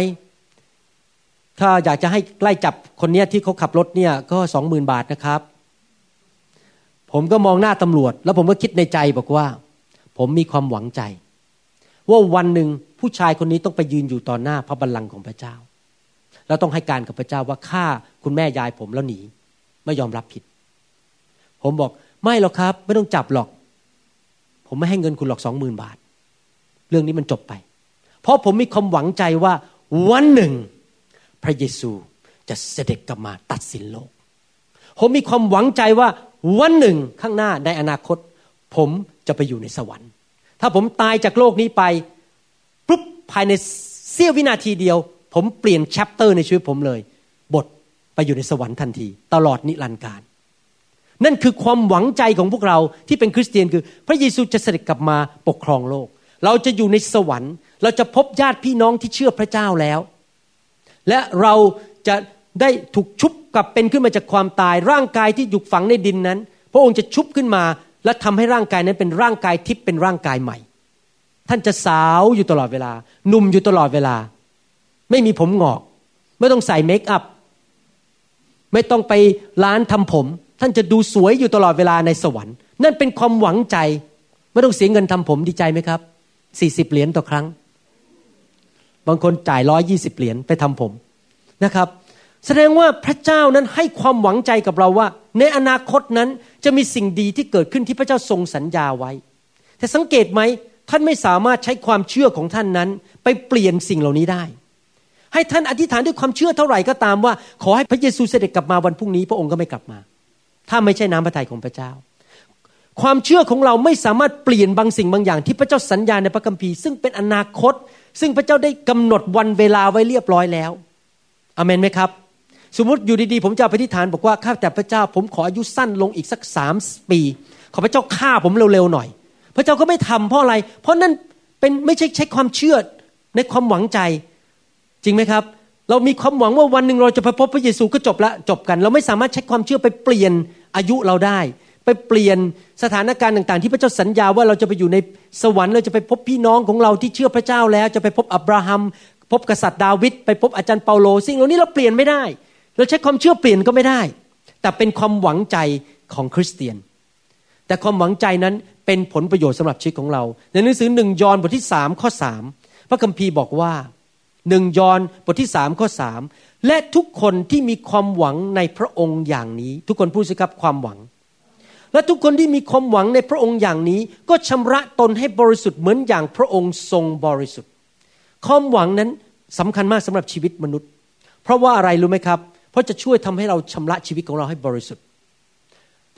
ถ้าอยากจะให้ไล่จับคนเนี้ยที่เขาขับรถเนี่ยก็สองหมื่นบาทนะครับ ผมก็มองหน้าตำรวจ แล้วผมก็คิดในใจบอกว่า ผมมีความหวังใจ ว่าวันหนึ่งผู้ชายคนนี้ต้องไปยืนอยู่ต่อหน้าพระบัลลังก์ของพระเจ้า แล้วต้องให้การกับพระเจ้าว่าฆ่าคุณแม่ยายผมแล้วหนี ไม่ยอมรับผิด ผมบอกไม่หรอกครับ ไม่ต้องจับหรอก ผมไม่ให้เงินคุณหรอกสองหมื่นบาท เรื่องนี้มันจบไป เพราะผมมีความหวังใจว่าวันหนึ่ง พระเยซูจะเสด็จกลับมาตัดสินโลก ผมมีความหวังใจว่าวันหนึ่งข้างหน้าในอนาคต ผมจะไปอยู่ในสวรรค์ ถ้าผมตายจากโลกนี้ไปปุ๊บภายในเสี้ยววินาทีเดียว ผมเปลี่ยนแชปเตอร์ในชีวิตผมเลย บทไปอยู่ในสวรรค์ทันที ตลอดนิรันดร์การ นั่นคือความหวังใจของพวกเราที่เป็นคริสเตียนคือ พระเยซูจะเสด็จกลับมาปกครองโลก เราจะอยู่ในสวรรค์ เราจะพบญาติพี่น้องที่เชื่อพระเจ้าแล้ว และเราจะได้ถูกชุบกลับเป็นขึ้นมาจากความตาย ร่างกายที่อยู่ฝังในดินนั้น พระองค์จะชุบขึ้นมา และทำให้ร่างกายนั้นเป็นร่างกายทิพย์เป็นร่างกายใหม่ ท่านจะสาวอยู่ตลอดเวลาหนุ่มอยู่ตลอดเวลา ไม่มีผมหงอก ไม่ต้องใส่เมคอัพไม่ต้องไปร้านทำผม ท่านจะดูสวยอยู่ตลอดเวลาในสวรรค์ นั่นเป็นความหวังใจ ไม่ต้องเสียเงินทำผมดีใจไหมครับสี่สิบเหรียญต่อครั้ง บางคนจ่ายร้อยยี่สิบเหรียญไปทำผมนะครับ แสดงว่าพระเจ้านั้นให้ความหวังใจกับเราว่า ในอนาคตนั้นจะมีสิ่งดีที่เกิดขึ้นที่พระเจ้าทรงสัญญาไว้ แต่สังเกตไหมท่านไม่สามารถใช้ความเชื่อของท่านนั้น ไปเปลี่ยนสิ่งเหล่านี้ได้ ให้ท่านอธิษฐานด้วยความเชื่อเท่าไหร่ก็ตามว่า ขอให้พระเยซูเสด็จกลับมาวันพรุ่งนี้พระองค์ก็ไม่กลับมา ถ้าไม่ใช่น้ำพระทัยของพระเจ้า ความเชื่อของเราไม่สามารถเปลี่ยนบางสิ่งบางอย่างที่พระเจ้าสัญญาในพระคัมภีร์ซึ่งเป็นอนาคต ซึ่งพระเจ้าได้กำหนดวันเวลาไว้เรียบร้อยแล้วอเมนไหมครับ สมมติอยู่ดีๆ ผมจะไปที่ฐานบอกว่าข้าแต่พระเจ้า ผมขออายุสั้นลงอีกสักสามปี ขอพระเจ้าฆ่าผมเร็วๆหน่อย พระเจ้าก็ไม่ทำเพราะอะไร เพราะนั่นเป็นไม่ใช่ใช้ความเชื่อในความหวังใจ จริงไหมครับ เรามีความหวังว่าวันหนึ่งเราจะไปพบพระเยซูก็จบละจบกัน เราไม่สามารถใช้ความเชื่อไปเปลี่ยนอายุเราได้ ไปเปลี่ยนสถานการณ์ต่าง ๆ ที่พระเจ้าสัญญาว่าเราจะไปอยู่ในสวรรค์เราจะไปพบพี่น้องของเราที่เชื่อพระเจ้าแล้ว จะไปพบอับราฮัม พบกษัตริย์ดาวิดไปพบอาจารย์เปาโลสิ่งเหล่านี้เราเปลี่ยนไม่ได้ เราใช้ความเชื่อเปลี่ยนก็ไม่ได้ แต่เป็นความหวังใจของคริสเตียน แต่ความหวังใจนั้นเป็นผลประโยชน์สำหรับชีวิตของเรา ในหนังสือหนึ่งยอห์นบทที่สามข้อสามพระคัมภีร์บอกว่าหนึ่งยอห์นบทที่สามข้อสามและทุกคนที่มีความหวังในพระองค์อย่างนี้ ทุกคนพูดสิครับความหวัง และทุกคนที่มีความหวังในพระองค์อย่างนี้ ก็ชำระตนให้บริสุทธิ์เหมือนอย่างพระองค์ทรงบริสุทธิ์ ความหวังนั้นสำคัญมากสำหรับชีวิตมนุษย์ เพราะว่าอะไรรู้ไหมครับ เพราะจะช่วยทำให้เราชำระชีวิตของเราให้บริสุทธิ์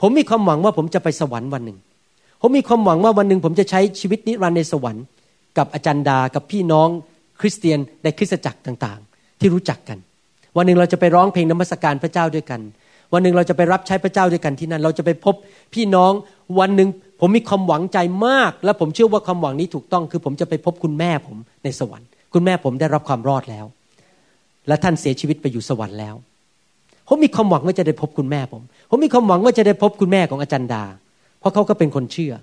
ผมมีความหวังว่าผมจะไปสวรรค์วันหนึ่ง ผมมีความหวังว่าวันหนึ่งผมจะใช้ชีวิตนิรันดร์ในสวรรค์ กับอาจารย์ดา กับพี่น้อง คริสเตียนในคริสตจักรต่างๆ ที่รู้จักกัน วันหนึ่งเราจะไปร้องเพลงนมัสการพระเจ้าด้วยกัน วันหนึ่งเราจะไปรับใช้พระเจ้าด้วยกันที่นั่น เราจะไปพบพี่น้องวันหนึ่งผมมีความหวังใจมาก และผมเชื่อว่าความหวังนี้ถูกต้อง คือผมจะไปพบคุณแม่ผมในสวรรค์ คุณแม่ผมได้รับความรอดแล้ว และท่านเสียชีวิตไปอยู่สวรรค์แล้ว ผมมีความหวังว่าจะได้พบคุณแม่ผม ผมมีความหวังว่าจะได้พบคุณแม่ของอาจารย์ดา เพราะเขาก็เป็นคนเชื่อ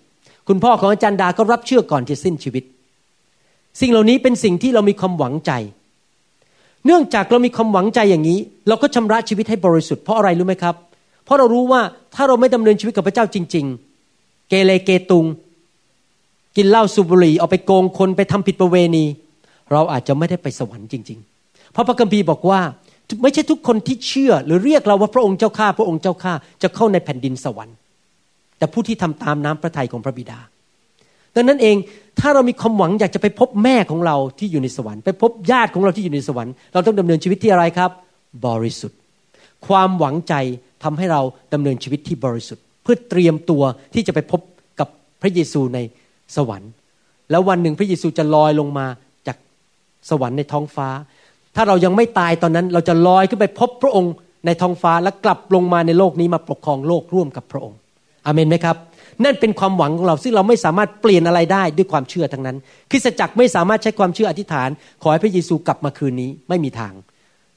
คุณพ่อของอาจารย์ดาก็รับเชื่อก่อนจะสิ้นชีวิต สิ่งเหล่านี้เป็นสิ่งที่เรามีความหวังใจ เนื่องจากเรามีความหวังใจอย่างนี้ เราก็ชำระชีวิตให้บริสุทธิ์เพราะอะไรรู้ไหมครับ เพราะเรารู้ว่าถ้าเราไม่ดำเนินชีวิตกับพระเจ้าจริง ๆ เกเรเกตุง กินเหล้าสูบบุหรี่เอาไปโกงคนไปทำผิดประเวณี เราอาจจะไม่ได้ไปสวรรค์จริง ๆ เพราะพระคัมภีร์บอกว่า ไม่ใช่ทุกคนที่เชื่อ หรือเรียกเราว่าพระองค์เจ้าข้าพระองค์เจ้าข้าจะเข้าในแผ่นดินสวรรค์ แต่ผู้ที่ทำตามน้ำพระทัยของพระบิดา ดังนั้นเอง ถ้าเรามีความหวังอยากจะไปพบแม่ของเราที่อยู่ในสวรรค์ไปพบญาติของเราที่อยู่ในสวรรค์เราต้องดำเนินชีวิตที่อะไรครับ บริสุทธิ์ ความหวังใจทำให้เราดำเนินชีวิตที่บริสุทธิ์ เพื่อเตรียมตัวที่จะไปพบกับพระเยซูในสวรรค์ แล้ววันหนึ่งพระเยซูจะลอยลงมาจากสวรรค์ในท้องฟ้า ถ้าเรายังไม่ตายตอนนั้น เราจะลอยขึ้นไปพบพระองค์ในท้องฟ้าแล้วกลับลงมาในโลกนี้มาปกครองโลกร่วมกับพระองค์อเมนไหมครับ นั่นเป็นความหวังของเราซึ่งเราไม่สามารถเปลี่ยนอะไรได้ด้วยความเชื่อทั้งนั้น คริสตจักรไม่สามารถใช้ความเชื่ออธิษฐาน ขอให้พระเยซูกลับมาคืนนี้ไม่มีทาง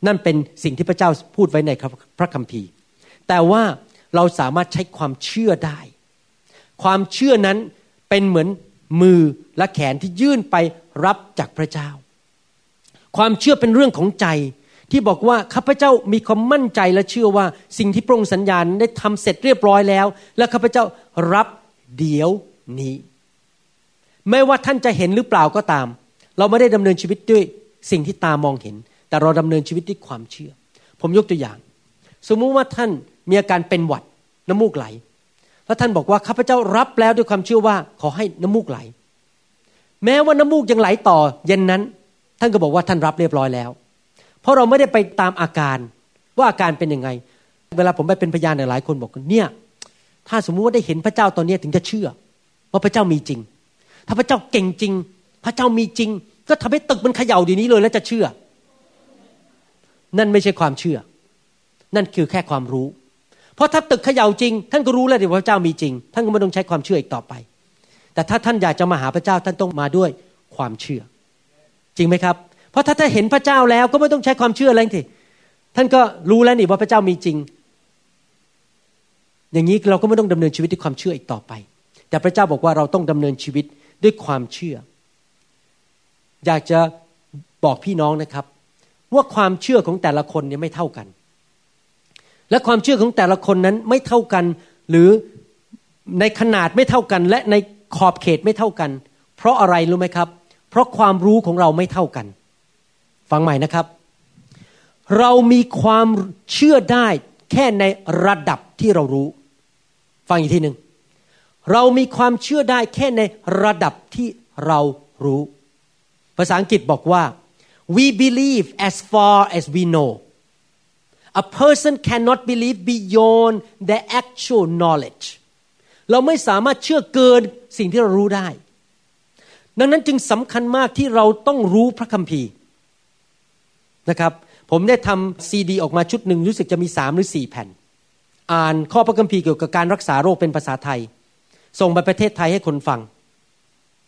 นั่นเป็นสิ่งที่พระเจ้าพูดไว้ในพระคัมภีร์ แต่ว่าเราสามารถใช้ความเชื่อได้ ความเชื่อนั้นเป็นเหมือนมือและแขนที่ยื่นไปรับจากพระเจ้า ความเชื่อเป็นเรื่องของใจ ที่บอกว่าข้าพเจ้ามีความมั่นใจและเชื่อว่าสิ่งที่พระองค์สัญญาณได้ทำเสร็จเรียบร้อยแล้ว และข้าพเจ้ารับเดี๋ยวนี้ ไม่ว่าท่านจะเห็นหรือเปล่าก็ตาม เราไม่ได้ดำเนินชีวิตด้วยสิ่งที่ตามองเห็น แต่เราดำเนินชีวิตด้วยความเชื่อ ผมยกตัวอย่าง สมมุติว่าท่านมีอาการเป็นหวัดน้ำมูกไหลแล้วท่านบอกว่าข้าพเจ้ารับแล้วด้วยความเชื่อว่าขอให้น้ำมูกไหล แม้ว่าน้ำมูกยังไหลต่อเย็นนั้น ท่านก็บอกว่าท่านรับเรียบร้อยแล้ว เพราะเราไม่ได้ไปตามอาการว่าอาการเป็นยังไง เวลาผมไปเป็นพยานหลายคนบอกเนี่ยถ้าสมมุติว่าได้เห็นพระเจ้าตอนนี้ถึงจะเชื่อ ว่าพระเจ้ามีจริง ถ้าพระเจ้าเก่งจริง พระเจ้ามีจริง ก็ทำให้ตึกมันเขย่าดีนี้เลยแล้วจะเชื่อ นั่นไม่ใช่ความเชื่อ นั่นคือแค่ความรู้ เพราะถ้าตึกเขย่าจริง ท่านก็รู้แล้วว่าพระเจ้ามีจริง ท่านก็ไม่ต้องใช้ความเชื่ออีกต่อไป แต่ถ้าท่านอยากจะมาหาพระเจ้าท่านต้องมาด้วยความเชื่อ จริงไหมครับ เพราะถ้าท่านเห็นพระเจ้าแล้วก็ไม่ต้องใช้ความเชื่ออะไรทีท่านก็รู้แล้วนี่ว่าพระเจ้ามีจริง อย่างนี้เราก็ไม่ต้องดำเนินชีวิตด้วยความเชื่ออีกต่อไป แต่พระเจ้าบอกว่าเราต้องดำเนินชีวิตด้วยความเชื่อ อยากจะบอกพี่น้องนะครับว่าความเชื่อของแต่ละคนเนี่ยไม่เท่ากัน และความเชื่อของแต่ละคนนั้นไม่เท่ากัน หรือในขนาดไม่เท่ากัน และในขอบเขตไม่เท่ากัน เพราะอะไรรู้ไหมครับ เพราะความรู้ของเราไม่เท่ากัน ฟังใหม่นะครับ เรามีความเชื่อได้แค่ในระดับที่เรารู้ ฟังอีกทีหนึ่งเรามีความเชื่อได้แค่ในระดับที่เรารู้ ภาษาอังกฤษบอกว่า we believe as far as we know a person cannot believe beyond their actual knowledge เราไม่สามารถเชื่อเกินสิ่งที่เรารู้ได้ ดังนั้นจึงสำคัญมากที่เราต้องรู้พระคัมภีร์ นะครับผมได้ทำซีดีออกมาชุดหนึ่งรู้สึกจะมีสามหรือสี่แผ่น อ่านข้อพระคัมภีร์เกี่ยวกับการรักษาโรคเป็นภาษาไทย ส่งไปประเทศไทยให้คนฟัง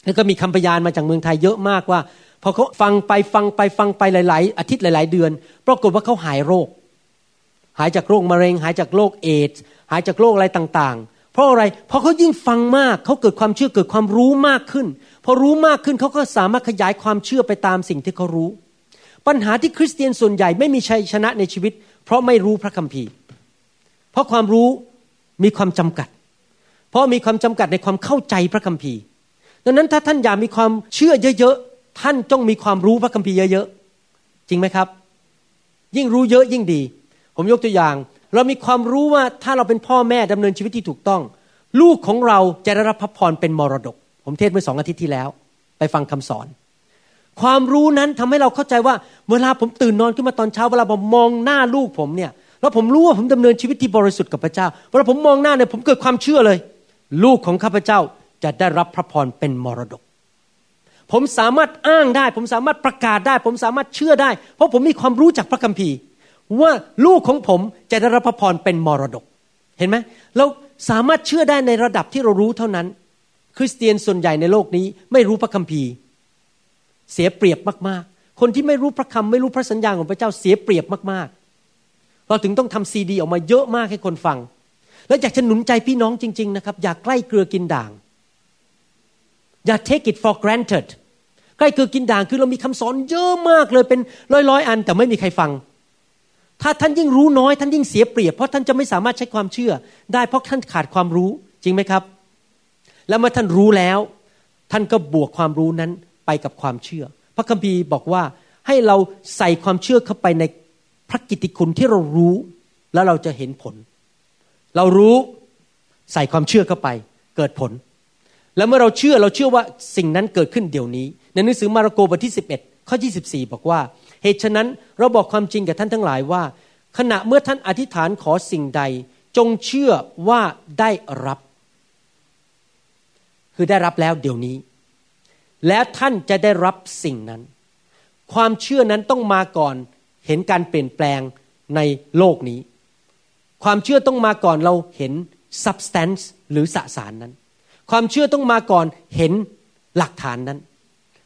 แล้วก็มีคำพยานมาจากเมืองไทยเยอะมากว่าพอเขาฟังไปฟังไปฟังไปหลาย ๆ อาทิตย์หลาย ๆ เดือน ปรากฏว่าเขาหายโรค หายจากโรคมะเร็ง หายจากโรคเอดส์หายจากโรคอะไรต่าง ๆ เพราะอะไรเพราะเขายิ่งฟังมากเขาเกิดความเชื่อเกิดความรู้มากขึ้น พอรู้มากขึ้นเขาก็สามารถขยายความเชื่อไปตามสิ่งที่เขารู้ ปัญหาที่คริสเตียนส่วนใหญ่ไม่มีชัยชนะในชีวิต เพราะไม่รู้พระคัมภีร์ เพราะความรู้มีความจำกัด เพราะมีความจำกัดในความเข้าใจพระคัมภีร์ ดังนั้นถ้าท่านอยากมีความเชื่อเยอะๆท่านต้องมีความรู้พระคัมภีร์เยอะๆจริงไหมครับ ยิ่งรู้เยอะยิ่งดี ผมยกตัวอย่าง เรามีความรู้ว่าถ้าเราเป็นพ่อแม่ดำเนินชีวิตที่ถูกต้อง ลูกของเราจะได้รับพระพรเป็นมรดก ผมเทศเมื่อสองอาทิตย์ที่แล้ว ไปฟังคำสอน ความรู้นั้นทำให้เราเข้าใจว่า เวลาผมตื่นนอนขึ้นมาตอนเช้าเวลาผมมองหน้าลูกผมเนี่ยแล้วผมรู้ว่าผมดำเนินชีวิตที่บริสุทธิ์กับพระเจ้าเวลาผมมองหน้าเนี่ยผมเกิดความเชื่อเลย ลูกของข้าพเจ้าจะได้รับพระพรเป็นมรดก ผมสามารถอ้างได้ ผมสามารถประกาศได้ ผมสามารถเชื่อได้ เพราะผมมีความรู้จากพระคัมภีร์ ว่าลูกของผมจะได้รับพระพรเป็นมรดก เห็นไหมเราสามารถเชื่อได้ในระดับที่เรารู้เท่านั้น คริสเตียนส่วนใหญ่ในโลกนี้ไม่รู้พระคัมภีร์ เสียเปรียบมากๆ คนที่ไม่รู้พระคำไม่รู้พระสัญญาของพระเจ้าเสียเปรียบมากๆ เราถึงต้องทำซีดีออกมาเยอะมากให้คนฟัง แล้วอยากจะหนุนใจพี่น้องจริง ๆ นะครับ อย่าใกล้เกลือกินด่าง อย่า take it for granted ใกล้เกลือกินด่างคือเรามีคำสอนเยอะมากเลยเป็นร้อยๆอันแต่ไม่มีใครฟังถ้าท่านยิ่งรู้น้อยท่านยิ่งเสียเปรียบเพราะท่านจะไม่สามารถใช้ความเชื่อ ได้เพราะท่านขาดความรู้จริงไหมครับ แล้วเมื่อท่านรู้แล้ว ท่านก็บวกความรู้นั้น ไปกับความเชื่อ พระคัมภีร์บอกว่าให้เราใส่ความเชื่อเข้าไปในพระกิตติคุณที่เรารู้แล้วเราจะเห็นผล เรารู้ใส่ความเชื่อเข้าไปเกิดผล แล้วเมื่อเราเชื่อเราเชื่อว่าสิ่งนั้นเกิดขึ้นเดี๋ยวนี้ ในหนังสือมาระโกบทที่ 11 ข้อ 24 บอกว่า เหตุฉะนั้นเราบอกความจริงกับท่านทั้งหลายว่า ขณะเมื่อท่านอธิษฐานขอสิ่งใด จงเชื่อว่าได้รับ คือได้รับแล้วเดี๋ยวนี้ แล้วท่านจะได้รับสิ่งนั้น ความเชื่อนั้นต้องมาก่อนเห็นการเปลี่ยนแปลงในโลกนี้ ความเชื่อต้องมาก่อนเราเห็น substance หรือสสารนั้น ความเชื่อต้องมาก่อนเห็นหลักฐานนั้น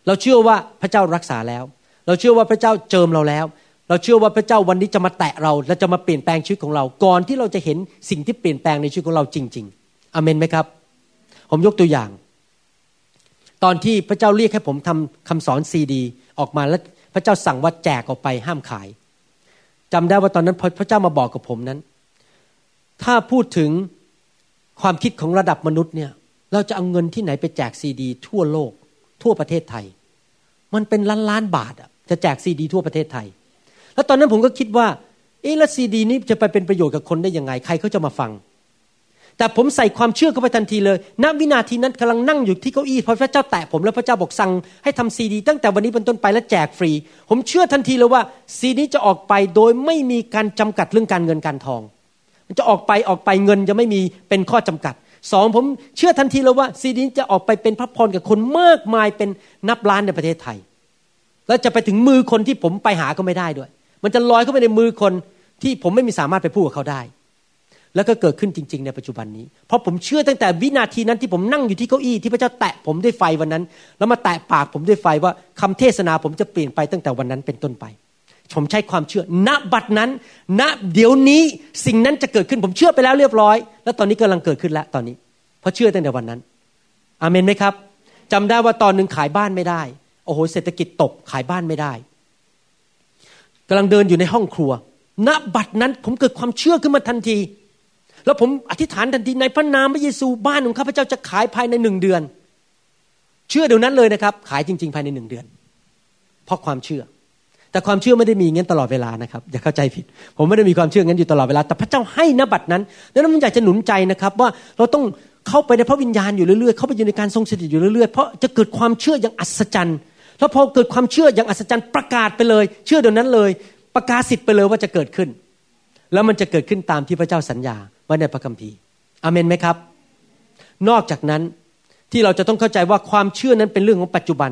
เราเชื่อว่าพระเจ้ารักษาแล้ว เราเชื่อว่าพระเจ้าเจิมเราแล้ว เราเชื่อว่าพระเจ้าวันนี้จะมาแตะเรา และจะมาเปลี่ยนแปลงชีวิตของเรา ก่อนที่เราจะเห็นสิ่งที่เปลี่ยนแปลงในชีวิตของเราจริง ๆ อเมนไหมครับ ผมยกตัวอย่าง ตอนที่พระเจ้าเรียกให้ผมทำคำสอนซีดี ออกมาแล้วพระเจ้าสั่งว่าแจกออกไปห้ามขายจำได้ว่าตอนนั้นพระเจ้ามาบอกกับผมนั้น ถ้าพูดถึงความคิดของระดับมนุษย์เนี่ย เราจะเอาเงินที่ไหนไปแจกซีดี ทั่วโลก ทั่วประเทศไทย มันเป็นล้านล้านบาทอะจะแจกซีดี ทั่วประเทศไทย แล้วตอนนั้นผมก็คิดว่าเออแล้วซีดี นี้จะไปเป็นประโยชน์กับคนได้ยังไง ใครเขาจะมาฟัง แต่ผมใส่ความเชื่อเข้าไปทันทีเลย ณ วินาทีนั้นกำลังนั่งอยู่ที่เก้าอี้พอพระเจ้าแตะผมแล้วพระเจ้าบอกสั่งให้ทำซีดี ตั้งแต่วันนี้เป็นต้นไปและแจกฟรี ผมเชื่อทันทีเลยว่า ซีดีจะออกไปโดยไม่มีการจำกัดเรื่องการเงินการทอง มันจะออกไปออกไปเงินจะไม่มีเป็นข้อจำกัดสองผมเชื่อทันทีเลยว่า ซีดีจะออกไปเป็นพระพรกับคนมากมายเป็นนับล้านในประเทศไทย แล้วจะไปถึงมือคนที่ผมไปหาก็ไม่ได้ด้วย มันจะลอยเข้าไปในมือคนที่ผมไม่มีสามารถไปพูดกับเขาได้ แล้วก็เกิดขึ้นจริง ๆ ในปัจจุบันนี้ เพราะผมเชื่อตั้งแต่วินาทีนั้นที่ผมนั่งอยู่ที่เก้าอี้ที่พระเจ้าแตะผมด้วยไฟวันนั้น แล้วมาแตะปากผมด้วยไฟว่าคำเทศนาผมจะเปลี่ยนไปตั้งแต่วันนั้นเป็นต้นไป ผมใช้ความเชื่อ ณ บัดนั้น ณ เดี๋ยวนี้สิ่งนั้นจะเกิดขึ้นผมเชื่อไปแล้วเรียบร้อย แล้วตอนนี้กำลังเกิดขึ้นแล้วตอนนี้ เพราะเชื่อตั้งแต่วันนั้น อาเมนไหมครับจำได้ว่าตอนหนึ่งขายบ้านไม่ได้ โอ้โห เศรษฐกิจตกขายบ้านไม่ได้กำลังเดินอยู่ในห้องครัว ณ บัดนั้นผมเกิดความเชื่อขึ้นมาทันที แล้วผมอธิษฐานทันทีในพระนามพระเยซูบ้านของข้าพเจ้าจะขายภายในหนึ่งเดือน เชื่อเดี๋ยวนั้นเลยนะครับ ขายจริง ๆ ภายในหนึ่งเดือน เพราะความเชื่อ แต่ความเชื่อไม่ได้มีงั้นตลอดเวลานะครับ อย่าเข้าใจผิด ผมไม่ได้มีความเชื่องั้นอยู่ตลอดเวลา แต่พระเจ้าให้นบัดนั้นดังนั้นผมอยากจะหนุนใจนะครับ ว่าเราต้องเข้าไปในพระวิญญาณอยู่เรื่อยๆเข้าไปอยู่ในการทรงสถิตอยู่เรื่อยๆเพราะจะเกิดความเชื่ออย่างอัศจรรย์แล้วพอเกิดความเชื่ออย่างอัศจรรย์ประกาศไปเลย เชื่อเดี๋ยวนั้นเลย ประกาศสิทธิ์ไปเลยว่าจะเกิดขึ้น แล้วมันจะเกิดขึ้นตามที่พระเจ้าสัญญา ไว้ในพระคัมภีร์อเมนไหมครับ นอกจากนั้นที่เราจะต้องเข้าใจว่าความเชื่อนั้นเป็นเรื่องของปัจจุบัน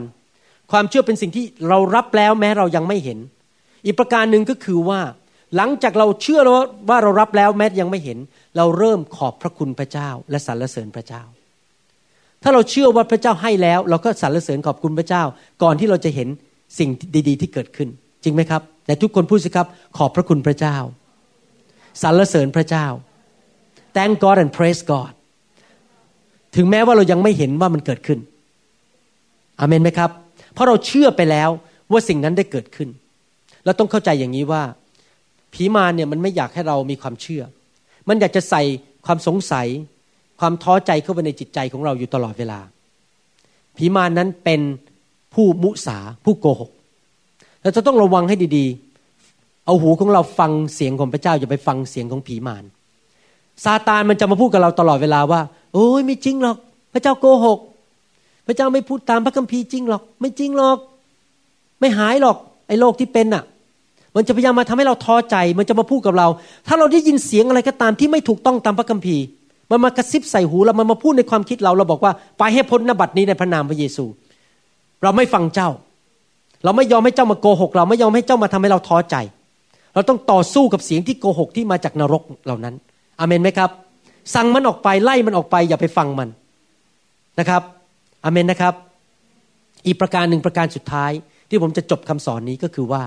ความเชื่อเป็นสิ่งที่เรารับแล้วแม้เรายังไม่เห็น อีกประการหนึ่งก็คือว่า หลังจากเราเชื่อแล้วว่าเรารับแล้วแม้ยังไม่เห็น เราเริ่มขอบพระคุณพระเจ้า และสรรเสริญพระเจ้า ถ้าเราเชื่อว่าพระเจ้าให้แล้ว เราก็สรรเสริญขอบคุณพระเจ้า ก่อนที่เราจะเห็นสิ่งดี ๆ ที่เกิดขึ้น จริงไหมครับแต่ทุกคนพูดสิครับ ขอบพระคุณพระเจ้าสรรเสริญพระเจ้า thank God and praise God ถึงแม้ว่าเรายังไม่เห็นว่ามันเกิดขึ้นอเมนไหมครับ เพราะเราเชื่อไปแล้วว่าสิ่งนั้นได้เกิดขึ้น เราต้องเข้าใจอย่างนี้ว่า ผีมารเนี่ยมันไม่อยากให้เรามีความเชื่อ มันอยากจะใส่ความสงสัย ความท้อใจเข้าไปในจิตใจของเราอยู่ตลอดเวลา ผีมารนั้นเป็นผู้มุสาผู้โกหก เราจะต้องระวังให้ดีๆ เอาหูของเราฟังเสียงของพระเจ้าอย่าไปฟังเสียงของผีมาร ซาตานมันจะมาพูดกับเราตลอดเวลาว่า โอ้ยไม่จริงหรอก พระเจ้าโกหก พระเจ้าไม่พูดตามพระคัมภีร์จริงหรอก ไม่จริงหรอก ไม่หายหรอกไอ้โรคที่เป็นน่ะ มันจะพยายามมาทำให้เราท้อใจ มันจะมาพูดกับเรา ถ้าเราได้ยินเสียงอะไรก็ตามที่ไม่ถูกต้องตามพระคัมภีร์ มันมากระซิบใส่หูเรา มันมาพูดในความคิดเรา เราบอกว่าไปให้พ้นนบัตนี้ในพระนามพระเยซู เราไม่ฟังเจ้า เราไม่ยอมให้เจ้ามาโกหก เราไม่ยอมให้เจ้ามาทำให้เราท้อใจ เราต้องต่อสู้กับเสียงที่โกหกที่มาจากนรกเหล่านั้น อเมนไหมครับ สั่งมันออกไปไล่มันออกไป อย่าไปฟังมันนะครับอเมนนะครับ อีกประการหนึ่งประการสุดท้าย ที่ผมจะจบคำสอนนี้ก็คือว่า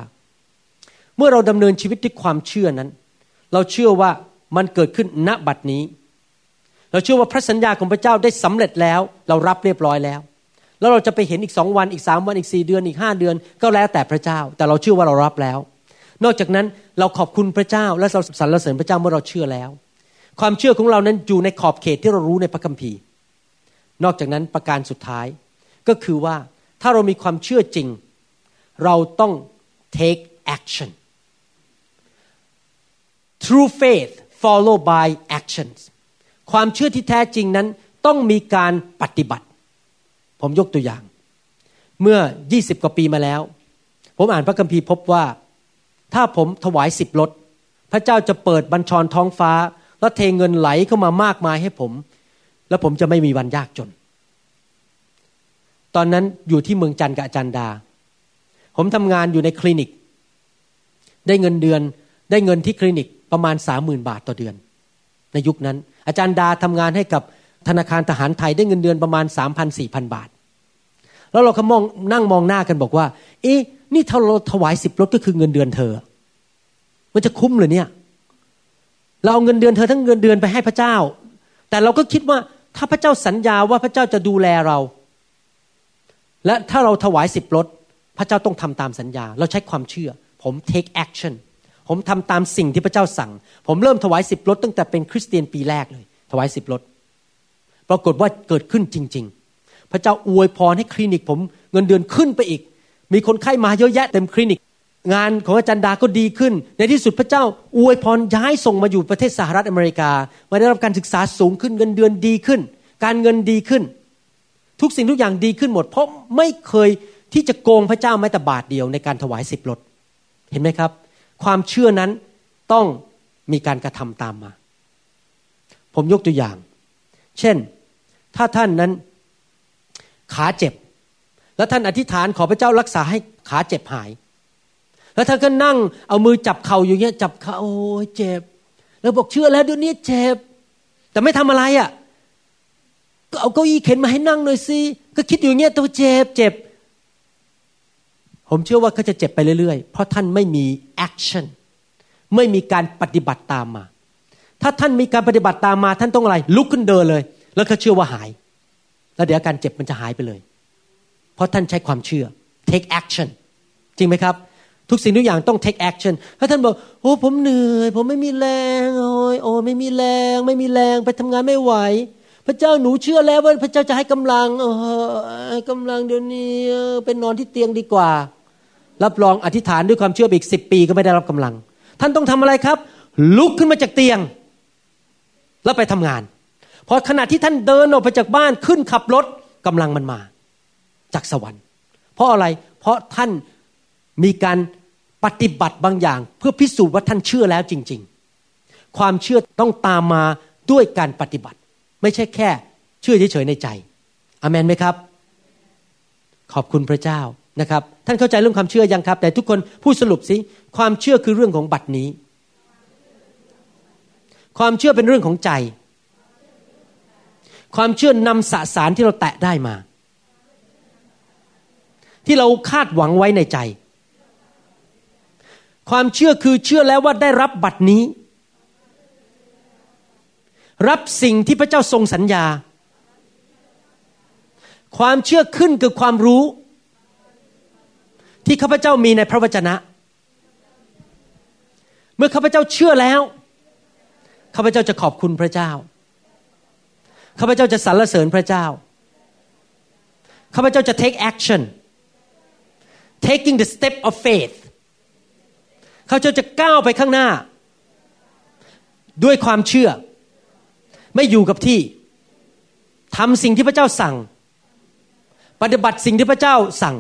เมื่อเราดำเนินชีวิตด้วยความเชื่อนั้น เราเชื่อว่ามันเกิดขึ้นณบัดนี้ เราเชื่อว่าพระสัญญาของพระเจ้าได้สำเร็จแล้ว เรารับเรียบร้อยแล้ว แล้วเราจะไปเห็นอีกสองวันอีกสามวันอีกสี่เดือนอีกห้าเดือน ก็แล้วแต่พระเจ้า แต่เราเชื่อว่าเรารับแล้ว นอกจากนั้นเราขอบคุณพระเจ้าและเราสรรเสริญพระเจ้าเมื่อเราเชื่อแล้ว ความเชื่อของเรานั้นอยู่ในขอบเขตที่เรารู้ในพระคัมภีร์ นอกจากนั้นประการสุดท้ายก็คือว่าถ้าเรามีความเชื่อจริง เราต้อง take action true faith followed by actions ความเชื่อที่แท้จริงนั้นต้องมีการปฏิบัติ ผมยกตัวอย่าง เมื่อ 20 กว่าปีมาแล้ว ผมอ่านพระคัมภีร์พบว่า ถ้าผมถวายสิบรถพระเจ้าจะเปิดบัญชรท้องฟ้า แล้วเทเงินไหลเข้ามามากมายให้ผม แล้วผมจะไม่มีวันยากจน ตอนนั้นอยู่ที่เมืองจันทร์กับอาจารย์ดา ผมทำงานอยู่ในคลินิก ได้เงินเดือนได้เงินที่คลินิกประมาณสามหมื่นบาทต่อเดือน ในยุคนั้น อาจารย์ดาทำงานให้กับธนาคารทหารไทยได้เงินเดือนประมาณสามพันสี่พันบาท แล้วเราก็มองนั่งมองหน้ากันบอกว่า เอ๊ะนี่ถ้าเราถวายสิบรถก็คือเงินเดือนเธอ มันจะคุ้มหรือเนี่ย เราเอาเงินเดือนเธอทั้งเงินเดือนไปให้พระเจ้า แต่เราก็คิดว่าถ้าพระเจ้าสัญญาว่าพระเจ้าจะดูแลเรา และถ้าเราถวายสิบรถพระเจ้าต้องทำตามสัญญา เราใช้ความเชื่อ ผม take action ผมทำตามสิ่งที่พระเจ้าสั่ง ผมเริ่มถวายสิบรถตั้งแต่เป็นคริสเตียนปีแรกเลย ถวายสิบรถปรากฏว่าเกิดขึ้นจริง ๆ พระเจ้าอวยพรให้คลินิก ผมเงินเดือนขึ้นไปอีก มีคนไข้มาเยอะแยะเต็มคลินิก งานของอาจารย์ดาก็ดีขึ้น ในที่สุดพระเจ้าอวยพรย้ายส่งมาอยู่ประเทศสหรัฐอเมริกา มาได้รับการศึกษาสูงขึ้นเงินเดือนดีขึ้น การเงินดีขึ้น ทุกสิ่งทุกอย่างดีขึ้นหมด เพราะไม่เคยที่จะโกงพระเจ้าแม้แต่บาทเดียวในการถวายสิบรถเห็นไหมครับ ความเชื่อนั้นต้องมีการกระทำตามมา ผมยกตัวอย่าง เช่น ถ้าท่านนั้นขาเจ็บ แล้วท่านอธิษฐานขอพระเจ้ารักษาให้ขาเจ็บหาย แล้วท่านก็นั่งเอามือจับเข่าอยู่เงี้ยจับเข่าโอ้ยเจ็บ แล้วบอกเชื่อแล้วเดี๋ยวนี้เจ็บ แต่ไม่ทำอะไรอะ่ะก็เอาเก้าอี้เข็นมาให้นั่งหน่อยสิก็คิดอยู่เงี้ยตัวเจ็บเจ็บ ผมเชื่อว่าเขาจะเจ็บไปเรื่อยๆ เพราะท่านไม่มี action ไม่มีการปฏิบัติตามมา ถ้าท่านมีการปฏิบัติตามมา ท่านต้องอะไร ลุกขึ้นเดินเลย แล้วก็เชื่อว่าหาย แล้วเดี๋ยวอาการเจ็บมันจะหายไปเลย เพราะท่านใช้ความเชื่อ take action จริงไหมครับ ทุกสิ่งทุกอย่างต้อง take action ถ้าท่านบอกโอ้ผมเหนื่อย ผมไม่มีแรงโอ้ยโอ้ไม่มีแรง ไม่มีแรงไปทำงานไม่ไหว พระเจ้าหนูเชื่อแล้วว่าพระเจ้าจะให้กำลังเออกำลังเดี๋ยวนี้เป็นนอนที่เตียงดีกว่า รับรองอธิษฐานด้วยความเชื่ออีกสิบปีก็ไม่ได้รับกำลัง ท่านต้องทำอะไรครับ ลุกขึ้นมาจากเตียง แล้วไปทำงาน พอขณะที่ท่านเดินออกไปจากบ้านขึ้นขับรถกำลังมันมา จากสวรรค์ เพราะอะไรเพราะท่านมีการ ปฏิบัติบางอย่าง เพื่อพิสูจน์ว่าท่านเชื่อแล้วจริง ๆ ความเชื่อต้องตามมาด้วยการปฏิบัติ ไม่ใช่แค่ เชื่อเฉยๆในใจอเมนไหมครับ ขอบคุณพระเจ้านะครับ ท่านเข้าใจเรื่องความเชื่อยังครับ แต่ทุกคนพูดสรุปสิความเชื่อคือเรื่องของบัตรนี้ ความเชื่อเป็นเรื่องของใจ ความเชื่อนำสสารที่เราแตะได้มา ที่เราคาดหวังไว้ในใจ ความเชื่อคือเชื่อแล้วว่าได้รับบัตรนี้ รับสิ่งที่พระเจ้าทรงสัญญา ความเชื่อขึ้นคือความรู้ ที่ข้าพเจ้ามีในพระวจนะ เมื่อข้าพเจ้าเชื่อแล้วข้าพเจ้าจะขอบคุณพระเจ้าข้าพเจ้าจะสรรเสริญพระเจ้าข้าพเจ้าจะ take action taking the step of faith ข้าเจ้าจะก้าวไปข้างหน้า ด้วยความเชื่อ ไม่อยู่กับที่ทำสิ่งที่พระเจ้าสั่ง ปฏิบัติสิ่งที่พระเจ้าสั่ง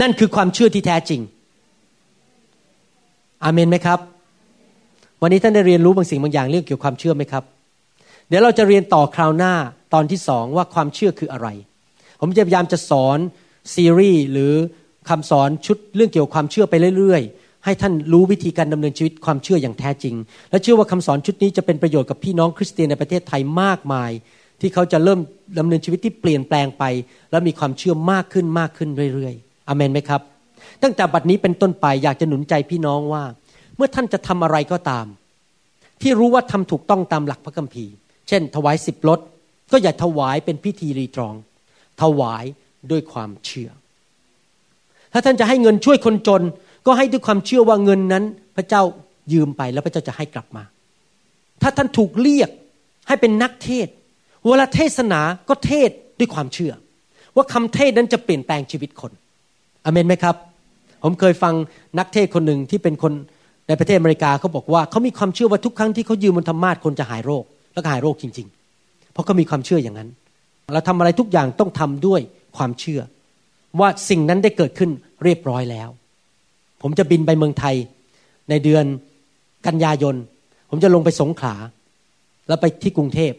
นั่นคือความเชื่อที่แท้จริง อาเมนไหมครับ วันนี้ท่านได้เรียนรู้บางสิ่งบางอย่างเรื่องเกี่ยวกับความเชื่อไหมครับ เดี๋ยวเราจะเรียนต่อคราวหน้าตอนที่สองว่าความเชื่อคืออะไร ผมจะพยายามจะสอนซีรีส์หรือ คำสอนชุดเรื่องเกี่ยวกับความเชื่อไปเรื่อยๆ ให้ท่านรู้วิธีการดำเนินชีวิตความเชื่ออย่างแท้จริง และเชื่อว่าคำสอนชุดนี้จะเป็นประโยชน์กับพี่น้องคริสเตียนในประเทศไทยมากมาย ที่เขาจะเริ่มดำเนินชีวิตที่เปลี่ยนแปลงไป และมีความเชื่อมากขึ้นมากขึ้นเรื่อยๆอเมนไหมครับ ตั้งแต่บัดนี้เป็นต้นไปอยากจะหนุนใจพี่น้องว่า เมื่อท่านจะทำอะไรก็ตาม ที่รู้ว่าทำถูกต้องตามหลักพระคัมภีร์ เช่น ถวายสิบรถก็อย่าถวายเป็นพิธีรีตรอง ถวายด้วยความเชื่อ ถ้าท่านจะให้เงินช่วยคนจน ก็ให้ด้วยความเชื่อว่าเงินนั้น พระเจ้ายืมไปแล้วพระเจ้าจะให้กลับมา ถ้าท่านถูกเรียกให้เป็นนักเทศ เวลาเทศนาก็เทศด้วยความเชื่อ ว่าคำเทศนั้นจะเปลี่ยนแปลงชีวิตคนอเมนไหมครับ ผมเคยฟังนักเทศคนหนึ่งที่เป็นคนในประเทศอเมริกาเขาบอกว่าเขามีความเชื่อว่าทุกครั้งที่เขายืมบนธรรมาทคนจะหายโรค แล้วก็หายโรคจริง ๆ เพราะเขามีความเชื่ออย่างนั้น เราทำอะไรทุกอย่างต้องทำด้วยความเชื่อ ว่าสิ่งนั้นได้เกิดขึ้นเรียบร้อยแล้ว ผมจะบินไปเมืองไทยในเดือนกันยายน ผมจะลงไปสงขลา แล้วไปที่กรุงเทพ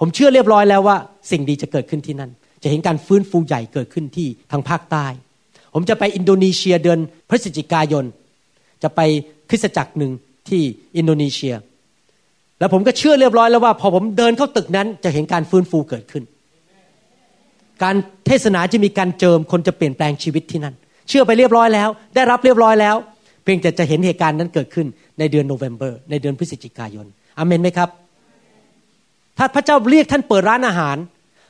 ผมเชื่อเรียบร้อยแล้วว่า สิ่งดีจะเกิดขึ้นที่นั่น จะเห็นการฟื้นฟูใหญ่เกิดขึ้นที่ทางภาคใต้ ผมจะไปอินโดนีเซียเดือนพฤศจิกายน จะไปคริสตจักรหนึ่งที่อินโดนีเซีย แล้วผมก็เชื่อเรียบร้อยแล้วว่า พอผมเดินเข้าตึกนั้นจะเห็นการฟื้นฟูเกิดขึ้น การเทศนาจะมีการเจิมคนจะเปลี่ยนแปลงชีวิตที่นั่น เชื่อไปเรียบร้อยแล้ว ได้รับเรียบร้อยแล้ว เพียงแต่จะเห็นเหตุการณ์นั้นเกิดขึ้นในเดือนโนเวม ber ในเดือนพฤศจิกายนอเมนไหมครับ ถ้าพระเจ้าเรียกท่านเปิดร้านอาหาร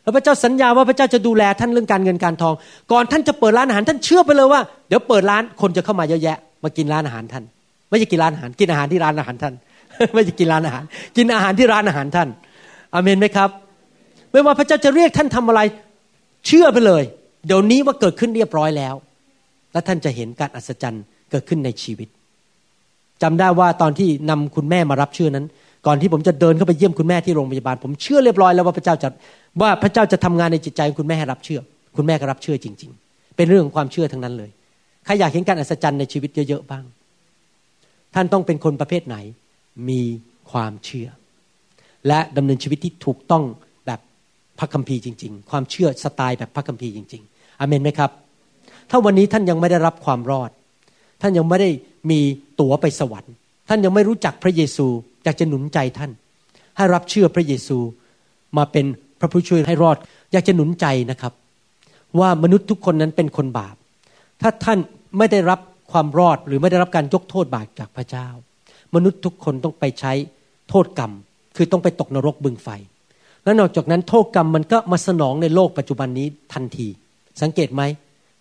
แล้วพระเจ้าสัญญาว่าพระเจ้าจะดูแลท่านเรื่องการเงินการทอง ก่อนท่านจะเปิดร้านอาหารท่านเชื่อไปเลยว่าเดี๋ยวเปิดร้านคนจะเข้ามาเยอะแยะ มากินร้านอาหารท่าน ไม่ใช่กินร้านอาหาร กินอาหารที่ร้านอาหารท่าน ไม่ใช่กินร้านอาหาร กินอาหารที่ร้านอาหารท่านอเมนไหมครับ ไม่ว่าพระเจ้าจะเรียกท่านทำอะไร เชื่อไปเลย เดี๋ยวนี้ว่าเกิดขึ้นเรียบร้อยแล้ว และท่านจะเห็นการอัศจรรย์เกิดขึ้นในชีวิตจำได้ว่าตอนที่นำคุณแม่มารับเชื่อนั้น ก่อนที่ผมจะเดินเข้าไปเยี่ยมคุณแม่ที่โรงพยาบาล ผมเชื่อเรียบร้อยแล้วว่าพระเจ้าจะว่าพระเจ้าจะทำงานในจิตใจของคุณแม่ให้รับเชื่อ คุณแม่ก็รับเชื่อจริง ๆ เป็นเรื่องของความเชื่อทั้งนั้นเลยใครอยากเห็นการอัศจรรย์ในชีวิตเยอะๆบ้าง ท่านต้องเป็นคนประเภทไหน มีความเชื่อ และดำเนินชีวิตที่ถูกต้อง พระคัมภีร์จริง ๆ ความเชื่อสไตล์แบบพระคัมภีร์จริง ๆอเมนไหมครับ ถ้าวันนี้ท่านยังไม่ได้รับความรอด ท่านยังไม่ได้มีตั๋วไปสวรรค์ ท่านยังไม่รู้จักพระเยซูอยากจะหนุนใจท่าน ให้รับเชื่อพระเยซูมาเป็นพระผู้ช่วยให้รอด อยากจะหนุนใจนะครับ ว่ามนุษย์ทุกคนนั้นเป็นคนบาป ถ้าท่านไม่ได้รับความรอดหรือไม่ได้รับการยกโทษบาปจากพระเจ้า มนุษย์ทุกคนต้องไปใช้โทษกรรม คือต้องไปตกนรกบึงไฟ และนอกจากนั้นโทษกรรมมันก็มาสนองในโลกปัจจุบันนี้ทันที สังเกตไหม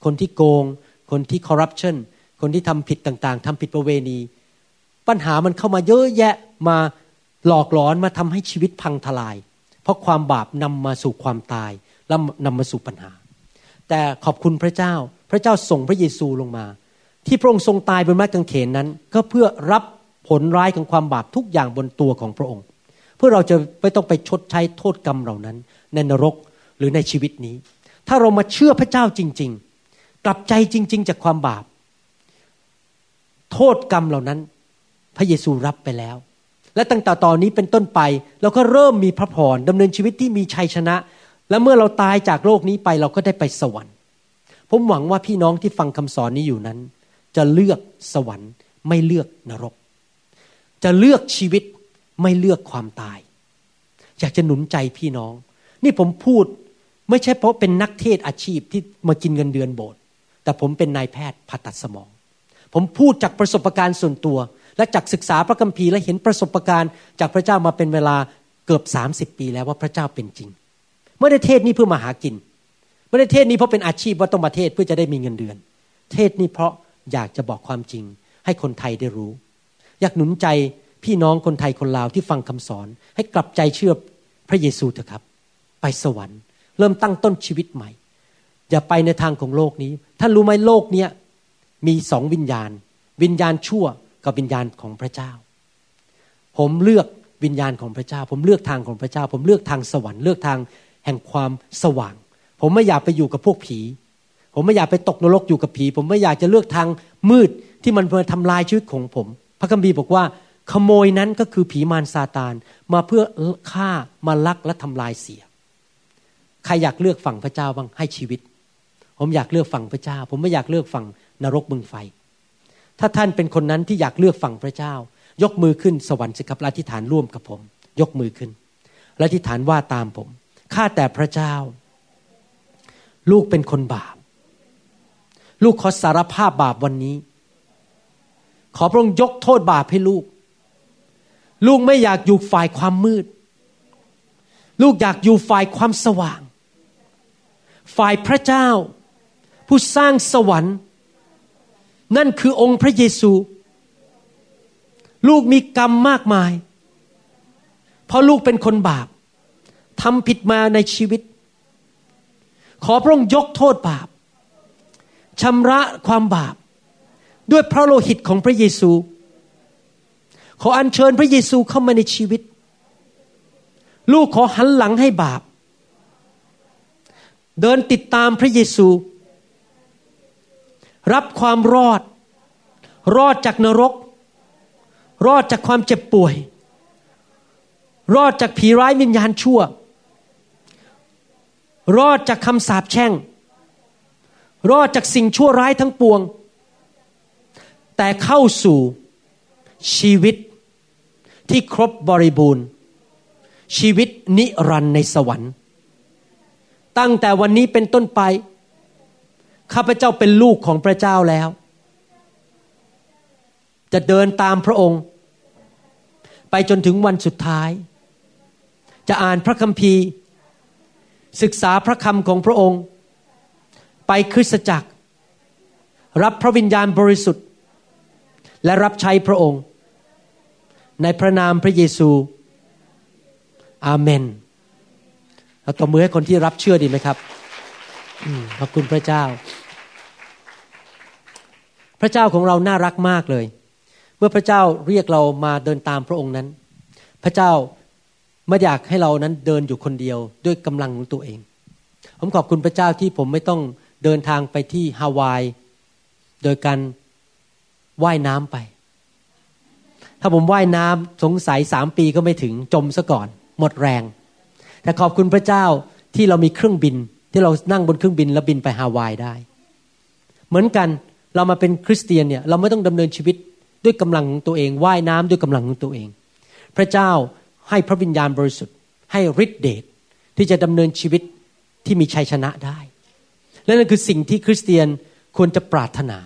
คนที่โกง คนที่คอร์รัปชันคนที่ทำผิดต่างๆทำผิดประเวณี ปัญหามันเข้ามาเยอะแยะมาหลอกหลอนมาทำให้ชีวิตพังทลาย เพราะความบาปนำมาสู่ความตายและนำมาสู่ปัญหา แต่ขอบคุณพระเจ้า พระเจ้าส่งพระเยซูลงมา ที่พระองค์ทรงตายบนไม้กางเขนนั้น ก็เพื่อรับผลร้ายของความบาปทุกอย่างบนตัวของพระองค์ พื่อเราจะไม่ต้องไปชดใช้โทษกรรมเหล่านั้น ในนรกหรือในชีวิตนี้ ถ้าเรามาเชื่อพระเจ้าจริง ๆ กลับใจจริง ๆ จากความบาป โทษกรรมเหล่านั้น พระเยซูรับไปแล้ว และตั้งแต่ตอนนี้เป็นต้นไป เราก็เริ่มมีพระพรดำเนินชีวิตที่มีชัยชนะ และเมื่อเราตายจากโลกนี้ไปเราก็ได้ไปสวรรค์ ผมหวังว่าพี่น้องที่ฟังคำสอนนี้อยู่นั้น จะเลือกสวรรค์ไม่เลือกนรก จะเลือกชีวิต ไม่เลือกความตาย อยากจะหนุนใจพี่น้อง นี่ผมพูดไม่ใช่เพราะเป็นนักเทศอาชีพที่มากินเงินเดือนโบสถ์แต่ผมเป็นนายแพทย์ผ่าตัดสมอง ผมพูดจากประสบการณ์ส่วนตัว และจากศึกษาพระคัมภีร์และเห็นประสบการณ์ จากพระเจ้ามาเป็นเวลาเกือบ 30 ปีแล้วว่าพระเจ้าเป็นจริงไม่ได้เทศนี้เพื่อมาหากินไม่ได้เทศนี้เพราะเป็นอาชีพว่าต้องมาเทศเพื่อจะได้มีเงินเดือน เทศนี้เพราะอยากจะบอกความจริง ให้คนไทยได้รู้ อยากหนุนใจ พี่น้องคนไทยคนลาวที่ฟังคำสอน ให้กลับใจเชื่อพระเยซูเถอะครับ ไปสวรรค์ เริ่มตั้งต้นชีวิตใหม่ อย่าไปในทางของโลกนี้ ท่านรู้ไหมโลกเนี้ยมีสองวิญญาณ วิญญาณชั่วกับวิญญาณของพระเจ้า ผมเลือกวิญญาณของพระเจ้า ผมเลือกทางของพระเจ้า ผมเลือกทางสวรรค์เลือกทางแห่งความสว่าง ผมไม่อยากไปอยู่กับพวกผี ผมไม่อยากไปตกนรกอยู่กับผี ผมไม่อยากจะเลือกทางมืดที่มันมาทำลายชีวิตของผม พระคัมภีร์บอกว่า ขโมยนั้นก็คือผีมารซาตานมาเพื่อฆ่ามาลักและทำลายเสีย ใครอยากเลือกฝั่งพระเจ้าบ้างให้ชีวิต ผมอยากเลือกฝั่งพระเจ้า ผมไม่อยากเลือกฝั่งนรกบึงไฟ ถ้าท่านเป็นคนนั้นที่อยากเลือกฝั่งพระเจ้า ยกมือขึ้นสวรรค์สิครับอธิษฐานร่วมกับผม ยกมือขึ้นและอธิษฐานว่าตามผมข้าแต่พระเจ้า ลูกเป็นคนบาป ลูกขอสารภาพบาปวันนี้ ขอพระองค์ยกโทษบาปให้ลูก ลูกไม่อยากอยู่ฝ่ายความมืด ลูกอยากอยู่ฝ่ายความสว่าง ฝ่ายพระเจ้า ผู้สร้างสวรรค์ นั่นคือองค์พระเยซู ลูกมีกรรมมากมาย เพราะลูกเป็นคนบาปทำผิดมาในชีวิต ขอพระองค์ยกโทษบาปชำระความบาป ด้วยพระโลหิตของพระเยซู ขออัญเชิญพระเยซูเข้ามาในชีวิต ลูกขอหันหลังให้บาป เดินติดตามพระเยซู รับความรอด รอดจากนรก รอดจากความเจ็บป่วย รอดจากผีร้ายวิญญาณชั่ว รอดจากคำสาปแช่ง รอดจากสิ่งชั่วร้ายทั้งปวง แต่เข้าสู่ชีวิต ที่ครบบริบูรณ์ ชีวิตนิรันดร์ในสวรรค์ ตั้งแต่วันนี้เป็นต้นไป ข้าพเจ้าเป็นลูกของพระเจ้าแล้ว จะเดินตามพระองค์ ไปจนถึงวันสุดท้าย จะอ่านพระคัมภีร์ ศึกษาพระคำของพระองค์ ไปคริสตจักร รับพระวิญญาณบริสุทธิ์ และรับใช้พระองค์ ในพระนามพระเยซู อาเมน เราตบมือให้คนที่รับเชื่อดีไหมครับ ขอบคุณพระเจ้า พระเจ้าของเราน่ารักมากเลย เมื่อพระเจ้าเรียกเรามาเดินตามพระองค์นั้น พระเจ้าไม่อยากให้เรานั้นเดินอยู่คนเดียวด้วยกำลังของตัวเอง ผมขอบคุณพระเจ้าที่ผมไม่ต้องเดินทางไปที่ฮาวาย โดยการว่ายน้ำไป ถ้าผมว่ายน้ำสงสัยสามปีก็ไม่ถึงจมซะก่อน หมดแรง แต่ขอบคุณพระเจ้าที่เรามีเครื่องบินที่เรานั่งบนเครื่องบินแล้วบินไปฮาวายได้ เหมือนกันเรามาเป็นคริสเตียนเนี่ยเราไม่ต้องดำเนินชีวิตด้วยกำลังของตัวเองว่ายน้ำด้วยกำลังของตัวเอง พระเจ้าให้พระวิญญาณบริสุทธิ์ ให้ฤทธิเดชที่จะดำเนินชีวิตที่มีชัยชนะได้ และนั่นคือสิ่งที่คริสเตียนควรจะปรารถนา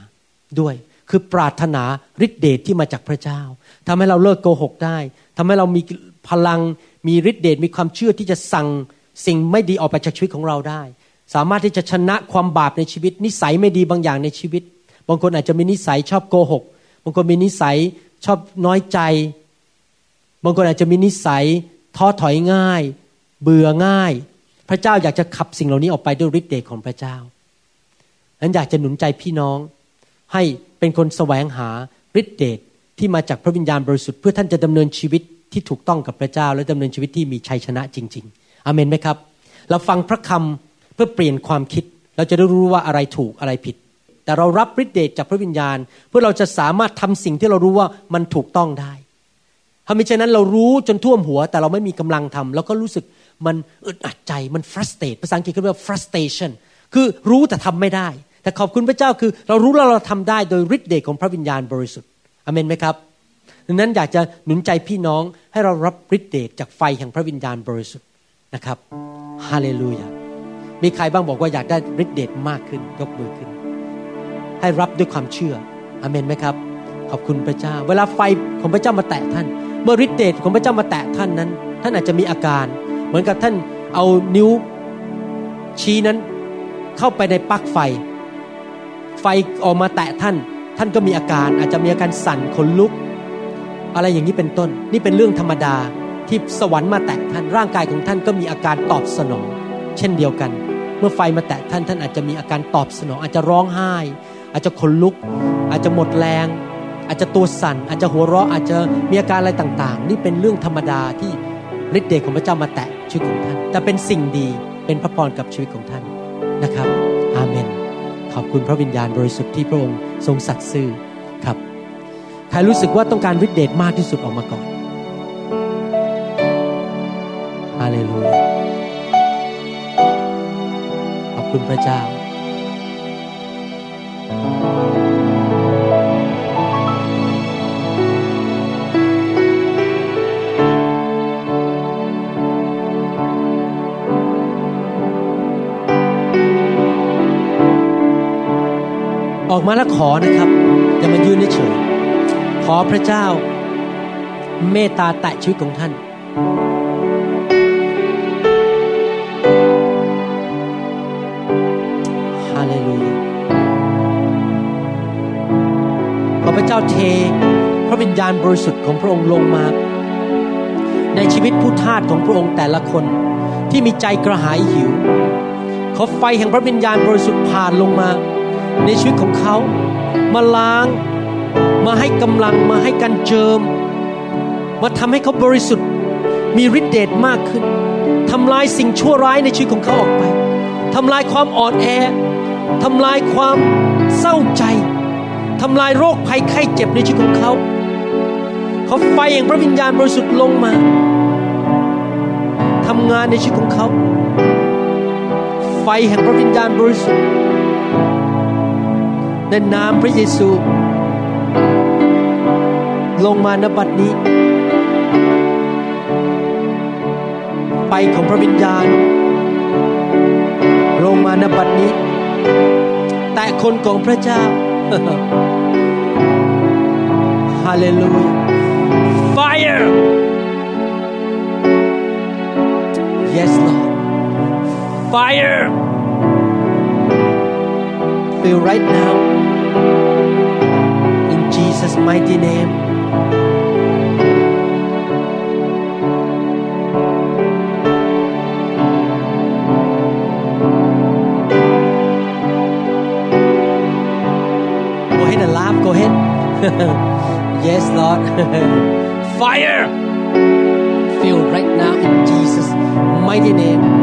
ด้วย คือปรารถนาฤทธิเดชที่มาจากพระเจ้าทำให้เราเลิกโกหกได้ทำให้เรามีพลังมีฤทธิเดชมีความเชื่อที่จะสั่งสิ่งไม่ดีออกไปจากชีวิตของเราได้ สามารถที่จะชนะความบาปในชีวิต นิสัยไม่ดีบางอย่างในชีวิต บางคนอาจจะมีนิสัยชอบโกหก บางคนมีนิสัยชอบน้อยใจ บางคนอาจจะมีนิสัยท้อถอยง่าย เบื่อง่าย พระเจ้าอยากจะขับสิ่งเหล่านี้ออกไปด้วยฤทธิ์เดชของพระเจ้านั้นอยากจะหนุนใจพี่น้องให้ เป็นคนแสวงหาฤทธิ์เดชที่มาจากพระวิญญาณบริสุทธิ์เพื่อท่านจะดำเนินชีวิตที่ถูกต้องกับพระเจ้า และดำเนินชีวิตที่มีชัยชนะจริง ๆอเมนไหมครับ เราฟังพระคำเพื่อเปลี่ยนความคิด เราจะได้รู้ว่าอะไรถูกอะไรผิด แต่เรารับฤทธิ์เดชจากพระวิญญาณ เพื่อเราจะสามารถทำสิ่งที่เรารู้ว่ามันถูกต้องได้ถ้าไม่เช่นนั้นเรารู้จนท่วมหัว แต่เราไม่มีกำลังทำแล้วก็รู้สึกมันอึดอัดใจมัน frustrate ภาษาอังกฤษเขาเรียกว่า frustration คือรู้แต่ทำไม่ได้ แต่ขอบคุณพระเจ้าคือ เรารู้แล้วเราทำได้โดยฤทธิ์เดชของพระวิญญาณบริสุทธิ์อเมนไหมครับดังนั้นอยากจะหนุนใจพี่น้องให้เรารับฤทธิ์เดชจากไฟแห่งพระวิญญาณบริสุทธิ์นะครับฮาเลลูยามีใครบ้างบอกว่าอยากได้ฤทธิเดชมากขึ้น ยกมือขึ้น ให้รับด้วยความเชื่ออเมนไหมครับ ขอบคุณพระเจ้า เวลาไฟของพระเจ้ามาแตะท่าน เมื่อฤทธิเดชของพระเจ้ามาแตะท่านนั้น ท่านอาจจะมีอาการ เหมือนกับท่านเอานิ้วชี้นั้นเข้าไปในปลั๊กไฟ ฟออกมาแตะท่าน ท่านก็มีอาการอาจจะมีอาการสั่นขนลุก อะไรอย่างนี้เป็นต้น นี่เป็นเรื่องธรรมดาที่สวรรค์มาแตะท่านร่างกายของท่านก็มีอาการตอบสนอง เช่นเดียวกัน เมื่อไฟมาแตะท่านท่านอาจจะมีอาการตอบสนอง อาจจะร้องไห้ อาจจะขนลุก อาจจะหมดแรง อาจจะตัวสั่น อาจจะหัวเราะอาจจะมีอาการอะไรต่างๆ นี่เป็นเรื่องธรรมดาที่ฤทธิ์เดชของพระเจ้ามาแตะชีวิตของท่าน แต่เป็นสิ่งดีเป็นพระพรกับชีวิตของท่านนะครับ อาเมน ขอบคุณพระวิญญาณบริสุทธิ์ที่พระองค์ทรงสัตย์ซื่อครับใครรู้สึกว่าต้องการฤทธิเดชมากที่สุดออกมาก่อนฮาเลลูยาขอบคุณพระเจ้า ออกมาแล้วขอนะครับ อย่ามายืนเฉยขอพระเจ้า เมตตาแตะชีวิตของท่าน ฮาเจ้าเท พระวิญญาณบริสุทธิ์ของพระองค์ลงมา ในชีวิตผู้ทาสของพระองค์แต่ละคนที่มีใจกระหายหิว ขอไฟแห่งพระวิญญาณบริสุทธิ์ผ่านลงมา ในชีวิตของเขา มาล้าง มาให้กำลังมาให้การเจิม มาทำให้เขาบริสุทธิ์ มีฤทธิเดชมากขึ้นทำลายสิ่งชั่วร้ายในชีวิตของเขาออกไปทำลายความอ่อนแอทำลายความเศร้าใจทำลายโรคภัยไข้เจ็บในชีวิตของเขาเขาไฟแห่งพระวิญญาณบริสุทธิ์ลงมาทำงานในชีวิตของเขา ไฟแห่งพระวิญญาณบริสุทธิ์ ในนามพระเยซู ลงมาณบัดนี้ไฟของพระวิญญาณ ลงมาณบัดนี้ แต่คนของพระเจ้าฮ Hallelujah. Fire. Yes, Lord. Fire. Feel right now. Mighty name. Go ahead and laugh. Go ahead. <laughs> yes, Lord. <laughs> Fire. Feel right now in Jesus' mighty name.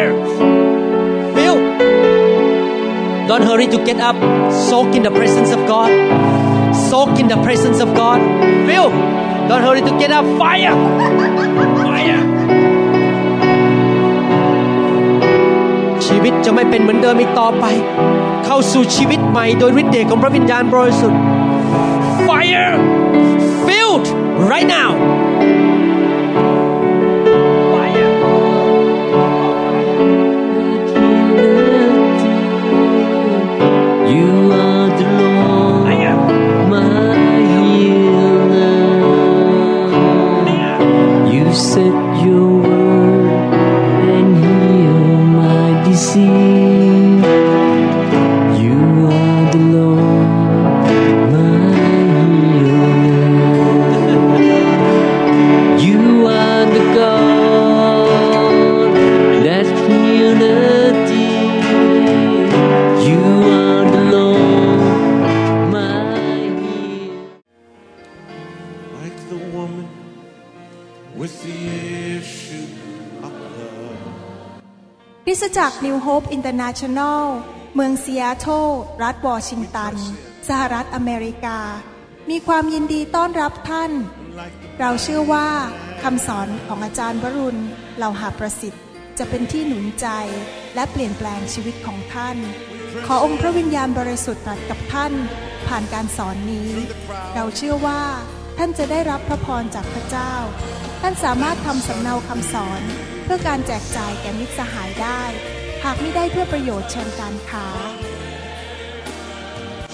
Fire! Feel. Don't hurry to get up. Soak in the presence of God. Soak in the presence of God. Feel. Don't hurry to get up. Fire! Fire! ชีวิตจะไม่เป็นเหมือนเดิมอีกต่อไป เข้าสู่ชีวิตใหม่โดยฤทธิ์เดชของพระวิญญาณบริสุทธิ์ Fire filled right now จักร New Hope International เมืองซีแอตเทิลรัฐวอชิงตัน สหรัฐอเมริกา มีความยินดีต้อนรับท่าน เราเชื่อว่าคำสอนของอาจารย์วรุณเหล่าหาประสิทธิ์ จะเป็นที่หนุนใจและเปลี่ยนแปลงชีวิตของท่าน ขอองค์พระวิญญาณบริสุทธิ์ตรัสกับท่าน ผ่านการสอนนี้ เราเชื่อว่าท่านจะได้รับพระพรจากพระเจ้า ท่านสามารถทำสำเนาคำสอน เพื่อการแจกจ่ายแก่มิตรสหายได้ หากไม่ได้เพื่อประโยชน์เชิงการค้า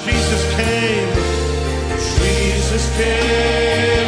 Jesus came, Jesus came.